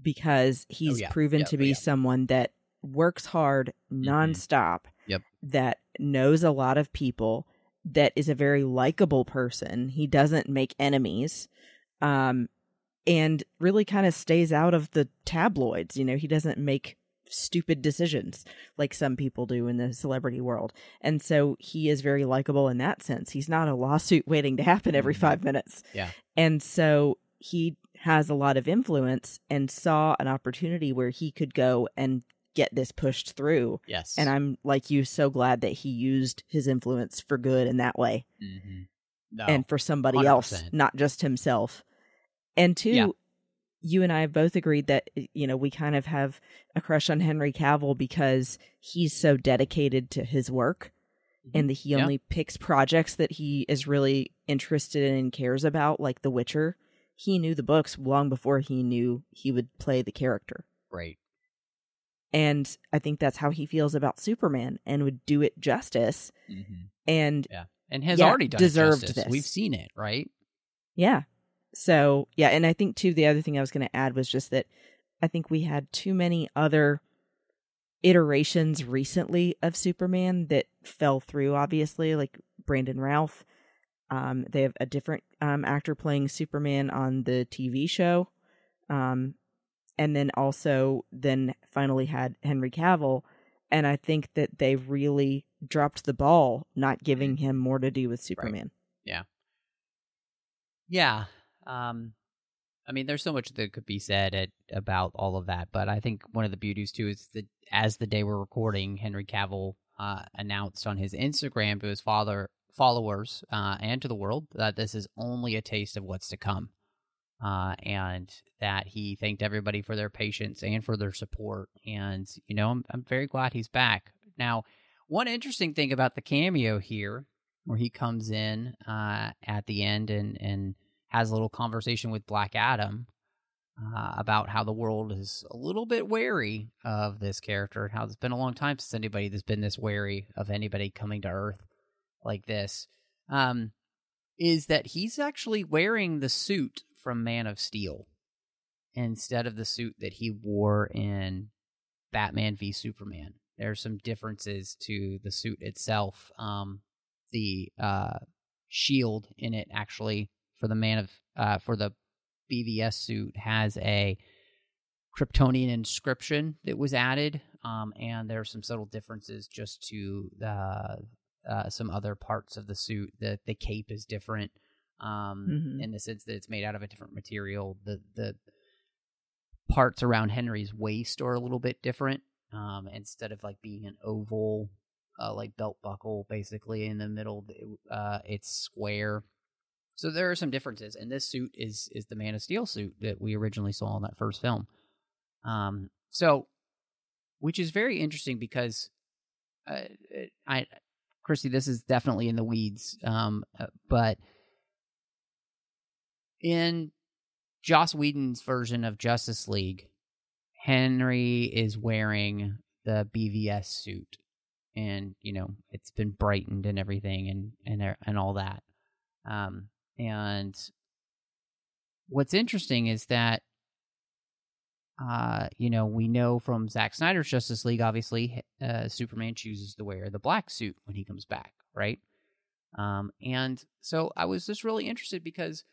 because he's yeah. proven Yeah, to oh, be yeah. someone that works hard nonstop Yep. that knows a lot of people, that is a very likable person. He doesn't make enemies. Um, and really kind of stays out of the tabloids. You know, he doesn't make stupid decisions like some people do in the celebrity world. And so he is very likable in that sense. He's not a lawsuit waiting to happen every Mhm. five minutes. Yeah. And so he has a lot of influence and saw an opportunity where he could go and get this pushed through. Yes. And I'm like you, so glad that he used his influence for good in that way hmm No. and for somebody else, 100%. not just himself. And two, Yeah. You and I have both agreed that you know we kind of have a crush on Henry Cavill because he's so dedicated to his work and that he Yeah. only picks projects that he is really interested in and cares about, like The Witcher. He knew the books long before he knew he would play the character. Right. And I think that's how he feels about Superman and would do it justice. hmm And And has Yeah, already done it deserved justice. this. We've seen it, right? Yeah. So, yeah, and I think too the other thing I was going to add was just that I think we had too many other iterations recently of Superman that fell through obviously like Brandon Routh. Um they have a different um actor playing Superman on the TV show. Um and then also then finally had Henry Cavill and I think that they really dropped the ball not giving him more to do with Superman. Yeah. Yeah. Um, I mean, there's so much that could be said at, about all of that, but I think one of the beauties too is that as the day we're recording, Henry Cavill uh, announced on his Instagram to his father followers uh, and to the world that this is only a taste of what's to come, uh, and that he thanked everybody for their patience and for their support. And you know, I'm I'm very glad he's back now. One interesting thing about the cameo here where he comes in uh, at the end and, and has a little conversation with Black Adam uh, about how the world is a little bit wary of this character and how it's been a long time since anybody that's been this wary of anybody coming to Earth like this. Um, is that he's actually wearing the suit from Man of Steel instead of the suit that he wore in Batman v Superman. There's some differences to the suit itself. Um, the uh, shield in it actually for the man of uh, for the BVS suit has a Kryptonian inscription that was added, um, and there are some subtle differences just to the uh, some other parts of the suit. The the cape is different um, Mhm. in the sense that it's made out of a different material. The the parts around Henry's waist are a little bit different. Um, instead of like being an oval, uh, like belt buckle, basically in the middle, uh, it's square. So there are some differences, and this suit is is the Man of Steel suit that we originally saw in that first film. Um, so, which is very interesting because, uh, I, Christy, this is definitely in the weeds. Um, uh, but in Joss Whedon's version of Justice League, Henry is wearing the BVS suit, and you know it's been brightened and everything, and and and all that. Um, and what's interesting is that, uh, you know, we know from Zack Snyder's Justice League, obviously, uh, Superman chooses to wear the black suit when he comes back, right? Um, and so I was just really interested because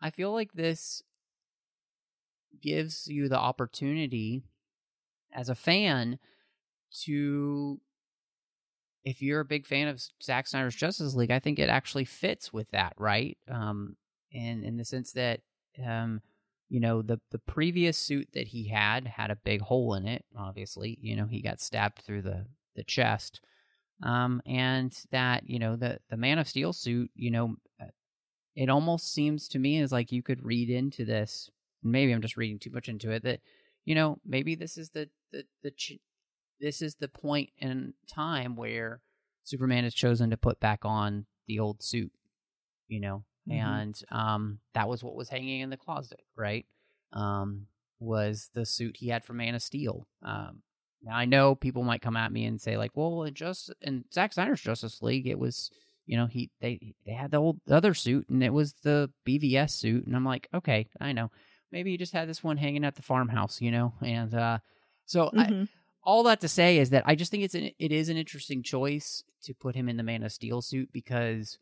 I feel like this gives you the opportunity as a fan to if you're a big fan of Zack Snyder's Justice League, I think it actually fits with that, right? Um and in the sense that um you know the the previous suit that he had had a big hole in it obviously you know he got stabbed through the the chest um and that you know the the man of steel suit you know it almost seems to me as like you could read into this maybe i'm just reading too much into it that you know maybe this is the the, the this is the point in time where superman has chosen to put back on the old suit you know? Mhm. and um that was what was hanging in the closet right? Um was the suit he had for man of steel. Um now i know people might come at me and say like well in just in Zack snyder's justice league it was you know he they they had the old the other suit and it was the bvs suit. And i'm like okay i know. Maybe he just had this one hanging at the farmhouse you know? And uh so I, Mhm. All that to say is that I just think it's an, it is an interesting choice to put him in the Man of Steel suit because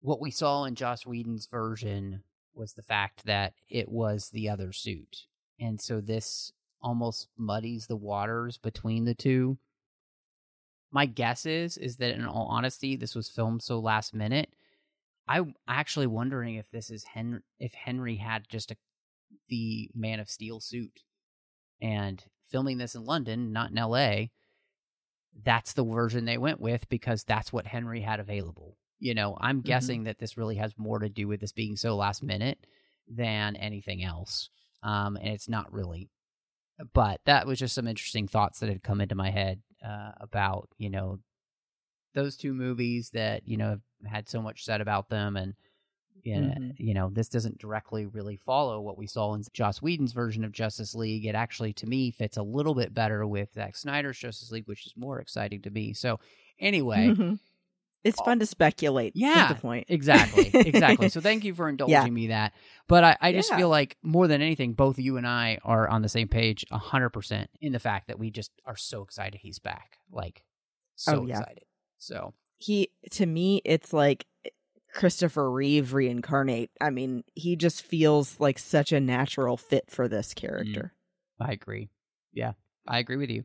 what we saw in Joss Whedon's version was the fact that it was the other suit, and so this almost muddies the waters between the two. My guess is is that in all honesty, this was filmed so last minute. I'm actually wondering if this is Henry if Henry had just a the Man of Steel suit and filming this in London, not in LA, that's the version they went with because that's what Henry had available. You know, I'm Mm-hmm. guessing that this really has more to do with this being so last minute than anything else. Um, and it's not really. But that was just some interesting thoughts that had come into my head uh, about, you know, those two movies that, you know, have had so much said about them and you know, Mhm. you know, this doesn't directly really follow what we saw in Joss Whedon's version of Justice League. It actually, to me, fits a little bit better with Zack Snyder's Justice League, which is more exciting to me. So, anyway, Mhm. It's fun to speculate. Yeah, the point. exactly, exactly. So, thank you for indulging Yeah. me that. But I, I just Yeah. feel like more than anything, both you and I are on the same page, hundred percent, in the fact that we just are so excited he's back, like so Oh, yeah. excited. So, he to me it's like Christopher Reeve reincarnate. I mean, he just feels like such a natural fit for this character. I agree. Yeah, I agree with you.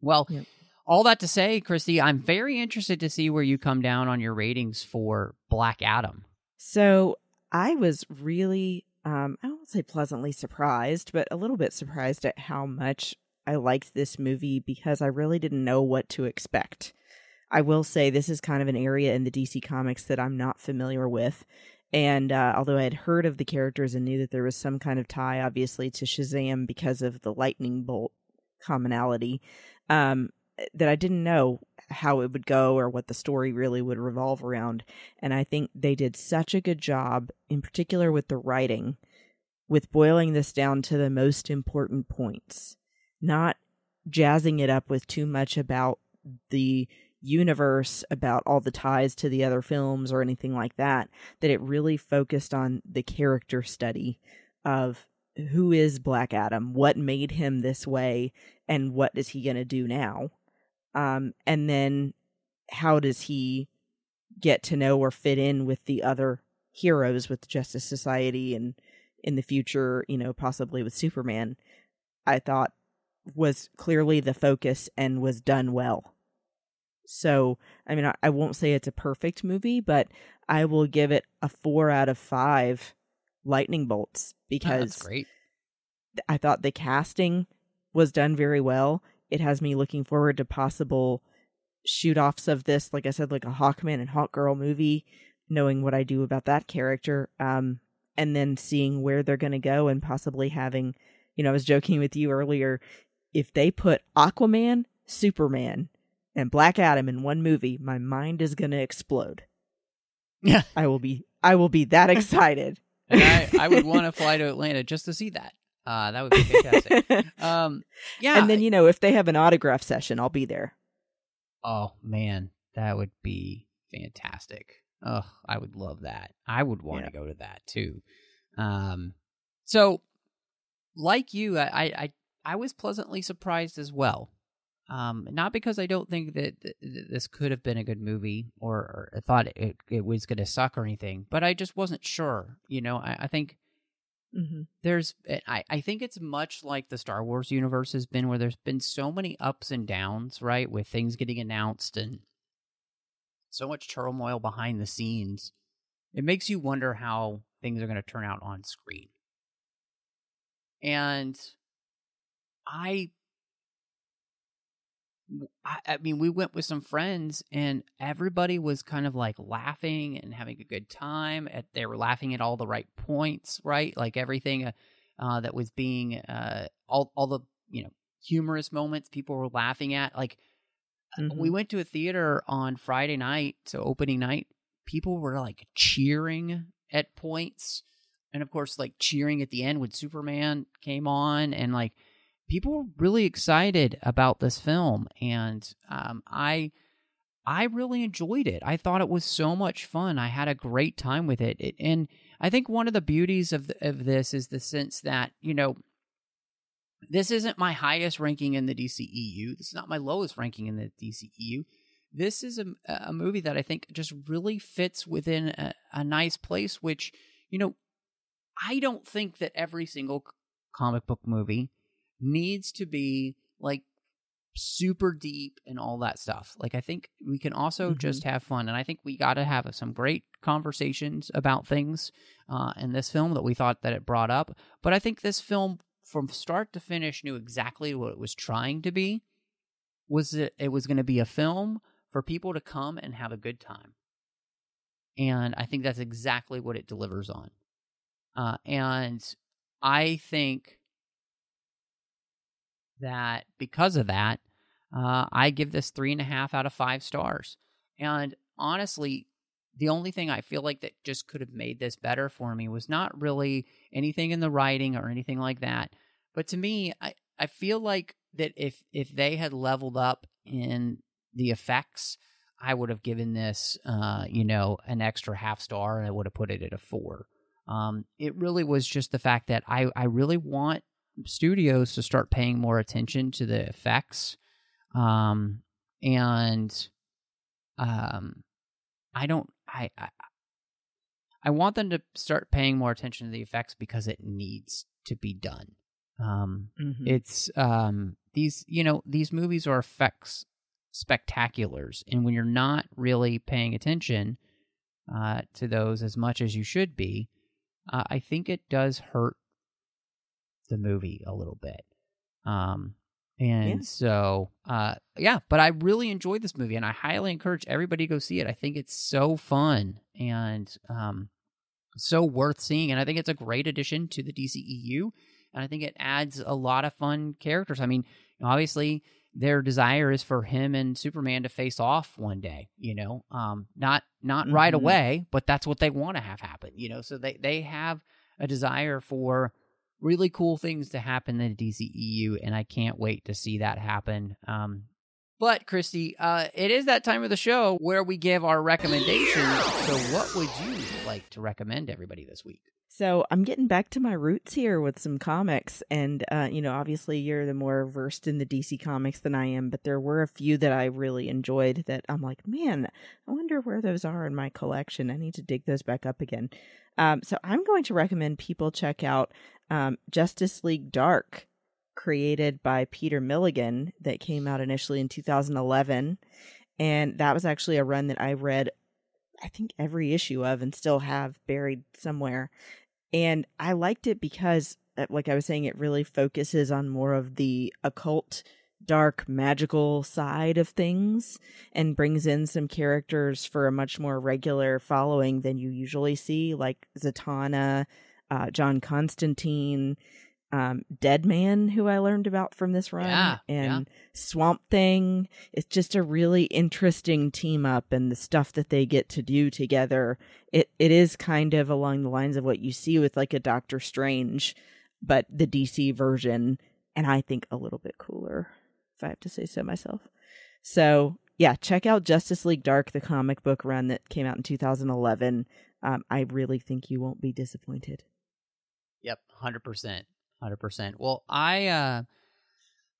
Well, Yep. all that to say, Christy, I'm very interested to see where you come down on your ratings for Black Adam. So I was really, um, I won't say pleasantly surprised, but a little bit surprised at how much I liked this movie because I really didn't know what to expect. I will say this is kind of an area in the DC comics that I'm not familiar with. And uh, although I had heard of the characters and knew that there was some kind of tie, obviously, to Shazam because of the lightning bolt commonality, um, that I didn't know how it would go or what the story really would revolve around. And I think they did such a good job, in particular with the writing, with boiling this down to the most important points, not jazzing it up with too much about the universe, about all the ties to the other films or anything like that, that it really focused on the character study of who is Black Adam, what made him this way, and what is he going to do now? Um, and then how does he get to know or fit in with the other heroes with Justice Society and in the future, you know, possibly with Superman, I thought was clearly the focus and was done well. So, I mean, I, I won't say it's a perfect movie, but I will give it a four out of five lightning bolts Oh, because that's great. I thought the casting was done very well. It has me looking forward to possible shoot offs of this, like I said, like a Hawkman and Hawkgirl movie, knowing what I do about that character. Um, and then seeing where they're going to go and possibly having, you know, I was joking with you earlier. If they put Aquaman, Superman, and Black Adam in one movie, my mind is going to explode. Yeah. I will be, I will be that excited. And I, I would want to fly to Atlanta just to see that. Uh, that would be fantastic. um, yeah. and then, you know, if they have an autograph session, I'll be there. oh man, that would be fantastic. Oh, I would love that. I would want to go to that too. Um, so like you, I, I, I was pleasantly surprised as well. Um, not because I don't think that th- th- this could have been a good movie or, or I thought it, it was going to suck or anything, but I just wasn't sure. You know, I, I think Mm-hmm. there's I, I think it's much like the Star Wars universe has been where there's been so many ups and downs, right? With things getting announced and so much turmoil behind the scenes. It makes you wonder how things are going to turn out on screen. And I I, I mean, we went with some friends, and everybody was kind of like laughing and having a good time. At they were laughing at all the right points, right? Like everything uh, uh, that was being uh, all all the you know humorous moments people were laughing at. Like Mm-hmm. we went to a theater on Friday night, so opening night. People were like cheering at points, and of course, like cheering at the end when Superman came on, and like people were really excited about this film, and um, I. I really enjoyed it. I thought it was so much fun. I had a great time with it. it and I think one of the beauties of the, of this is the sense that you know this isn't my highest ranking in the DCEU. This is not my lowest ranking in the DCEU. This is a, a movie that I think just really fits within a, a nice place, which, you know, I don't think that every single comic book movie needs to be like super deep and all that stuff. Like I think we can also Mhm. just have fun, and I think we got to have some great conversations about things uh, in this film that we thought that it brought up. But I think this film, from start to finish, knew exactly what it was trying to be. Was it? It was going to be a film for people to come and have a good time, and I think that's exactly what it delivers on. Uh, and I think that because of that, uh, I give this three and a half out of five stars. And honestly, the only thing I feel like that just could have made this better for me was not really anything in the writing or anything like that. But to me, I, I feel like that if if they had leveled up in the effects, I would have given this, uh, you know, an extra half star, and I would have put it at a four. Um, it really was just the fact that I I really want studios to start paying more attention to the effects um and um i don't I, I i want them to start paying more attention to the effects because it needs to be done um Mhm. it's um these you know these movies are effects spectaculars and when you're not really paying attention uh to those as much as you should be uh, i think it does hurt the movie a little bit. Um and Yeah. so uh yeah but i really enjoyed this movie and i highly encourage everybody to go see it. I think it's so fun and um so worth seeing and i think it's a great addition to the dceu and i think it adds a lot of fun characters. I mean obviously their desire is for him and superman to face off one day you know? Um not not right Mhm. away but that's what they want to have happen you know? So they they have a desire for really cool things to happen in the DCEU, and I can't wait to see that happen. Um, but Christy, uh, it is that time of the show where we give our recommendations. So, what would you like to recommend everybody this week? So I'm getting back to my roots here with some comics, and uh, you know, obviously you're the more versed in the DC comics than I am, but there were a few that I really enjoyed that I'm like, man, I wonder where those are in my collection. I need to dig those back up again. Um, so I'm going to recommend people check out um, Justice League Dark, created by Peter Milligan, that came out initially in 2011, and that was actually a run that I read. I think every issue of and still have buried somewhere and I liked it because, uh, like I was saying, it really focuses on more of the occult, dark, magical side of things and brings in some characters for a much more regular following than you usually see, like Zatanna, uh, John Constantine, um, Deadman, who I learned about from this run, Yeah, and Swamp Thing. It's just a really interesting team up, and the stuff that they get to do together it it is kind of along the lines of what you see with like a Doctor Strange, but the DC version, and I think a little bit cooler, if I have to say so myself. So yeah, check out Justice League Dark, the comic book run that came out in 2011. Um, I really think you won't be disappointed. Yep, hundred percent, hundred percent. Well, I uh,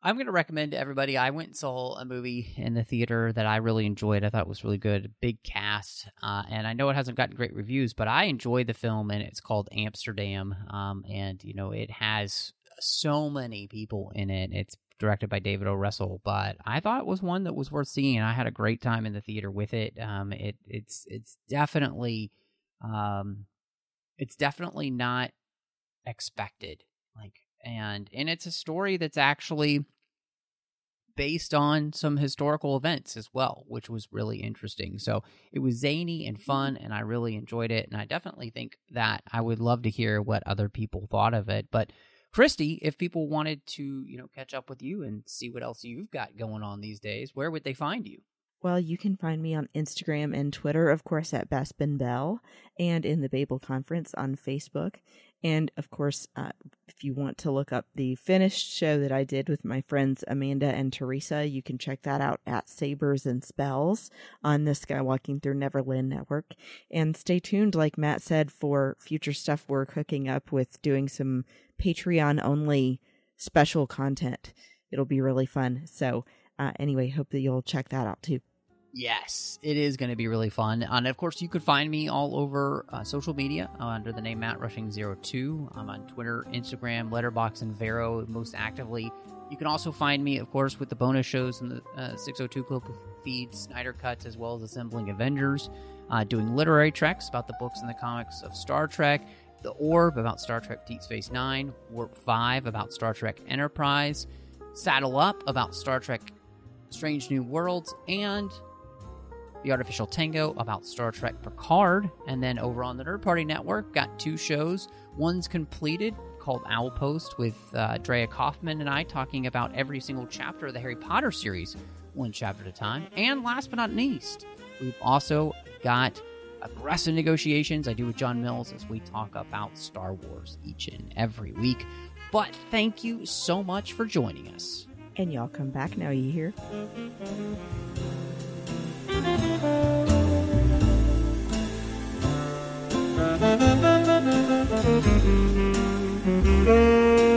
I'm going to recommend to everybody. I went and saw a movie in the theater that I really enjoyed. I thought it was really good, big cast, uh, and I know it hasn't gotten great reviews, but I enjoyed the film, and it's called Amsterdam. Um, and you know, it has so many people in it. It's directed by David O. Russell, but I thought it was one that was worth seeing. and I had a great time in the theater with it. Um, it it's it's definitely, um, it's definitely not expected like and and it's a story that's actually based on some historical events as well which was really interesting so it was zany and mm-hmm. fun and i really enjoyed it and i definitely think that i would love to hear what other people thought of it but christy if people wanted to you know catch up with you and see what else you've got going on these days where would they find you Well, you can find me on Instagram and Twitter, of course, at Bespin Bell, and in the Babel Conference on Facebook. And of course, uh, if you want to look up the finished show that I did with my friends Amanda and Teresa, you can check that out at Sabers and Spells on the Skywalking Through Neverland Network. And stay tuned, like Matt said, for future stuff we're cooking up with doing some Patreon only special content. It'll be really fun. So, uh, anyway, hope that you'll check that out too. Yes, it is going to be really fun. And of course, you could find me all over uh, social media uh, under the name Matt Rushing 2 I'm on Twitter, Instagram, Letterboxd, and Vero most actively. You can also find me, of course, with the bonus shows in the uh, 602 Club feed, Snyder Cuts, as well as Assembling Avengers, uh, doing literary treks about the books and the comics of Star Trek, The Orb about Star Trek Deep Space Nine, Warp 5 about Star Trek Enterprise, Saddle Up about Star Trek Strange New Worlds, and the Artificial Tango about Star Trek Picard. And then over on the Nerd Party Network, got two shows. One's completed called Owl Post with uh, Drea Kaufman and I talking about every single chapter of the Harry Potter series, one chapter at a time. And last but not least, we've also got aggressive negotiations I do with John Mills as we talk about Star Wars each and every week. But thank you so much for joining us. And y'all come back now, you hear? Thank you.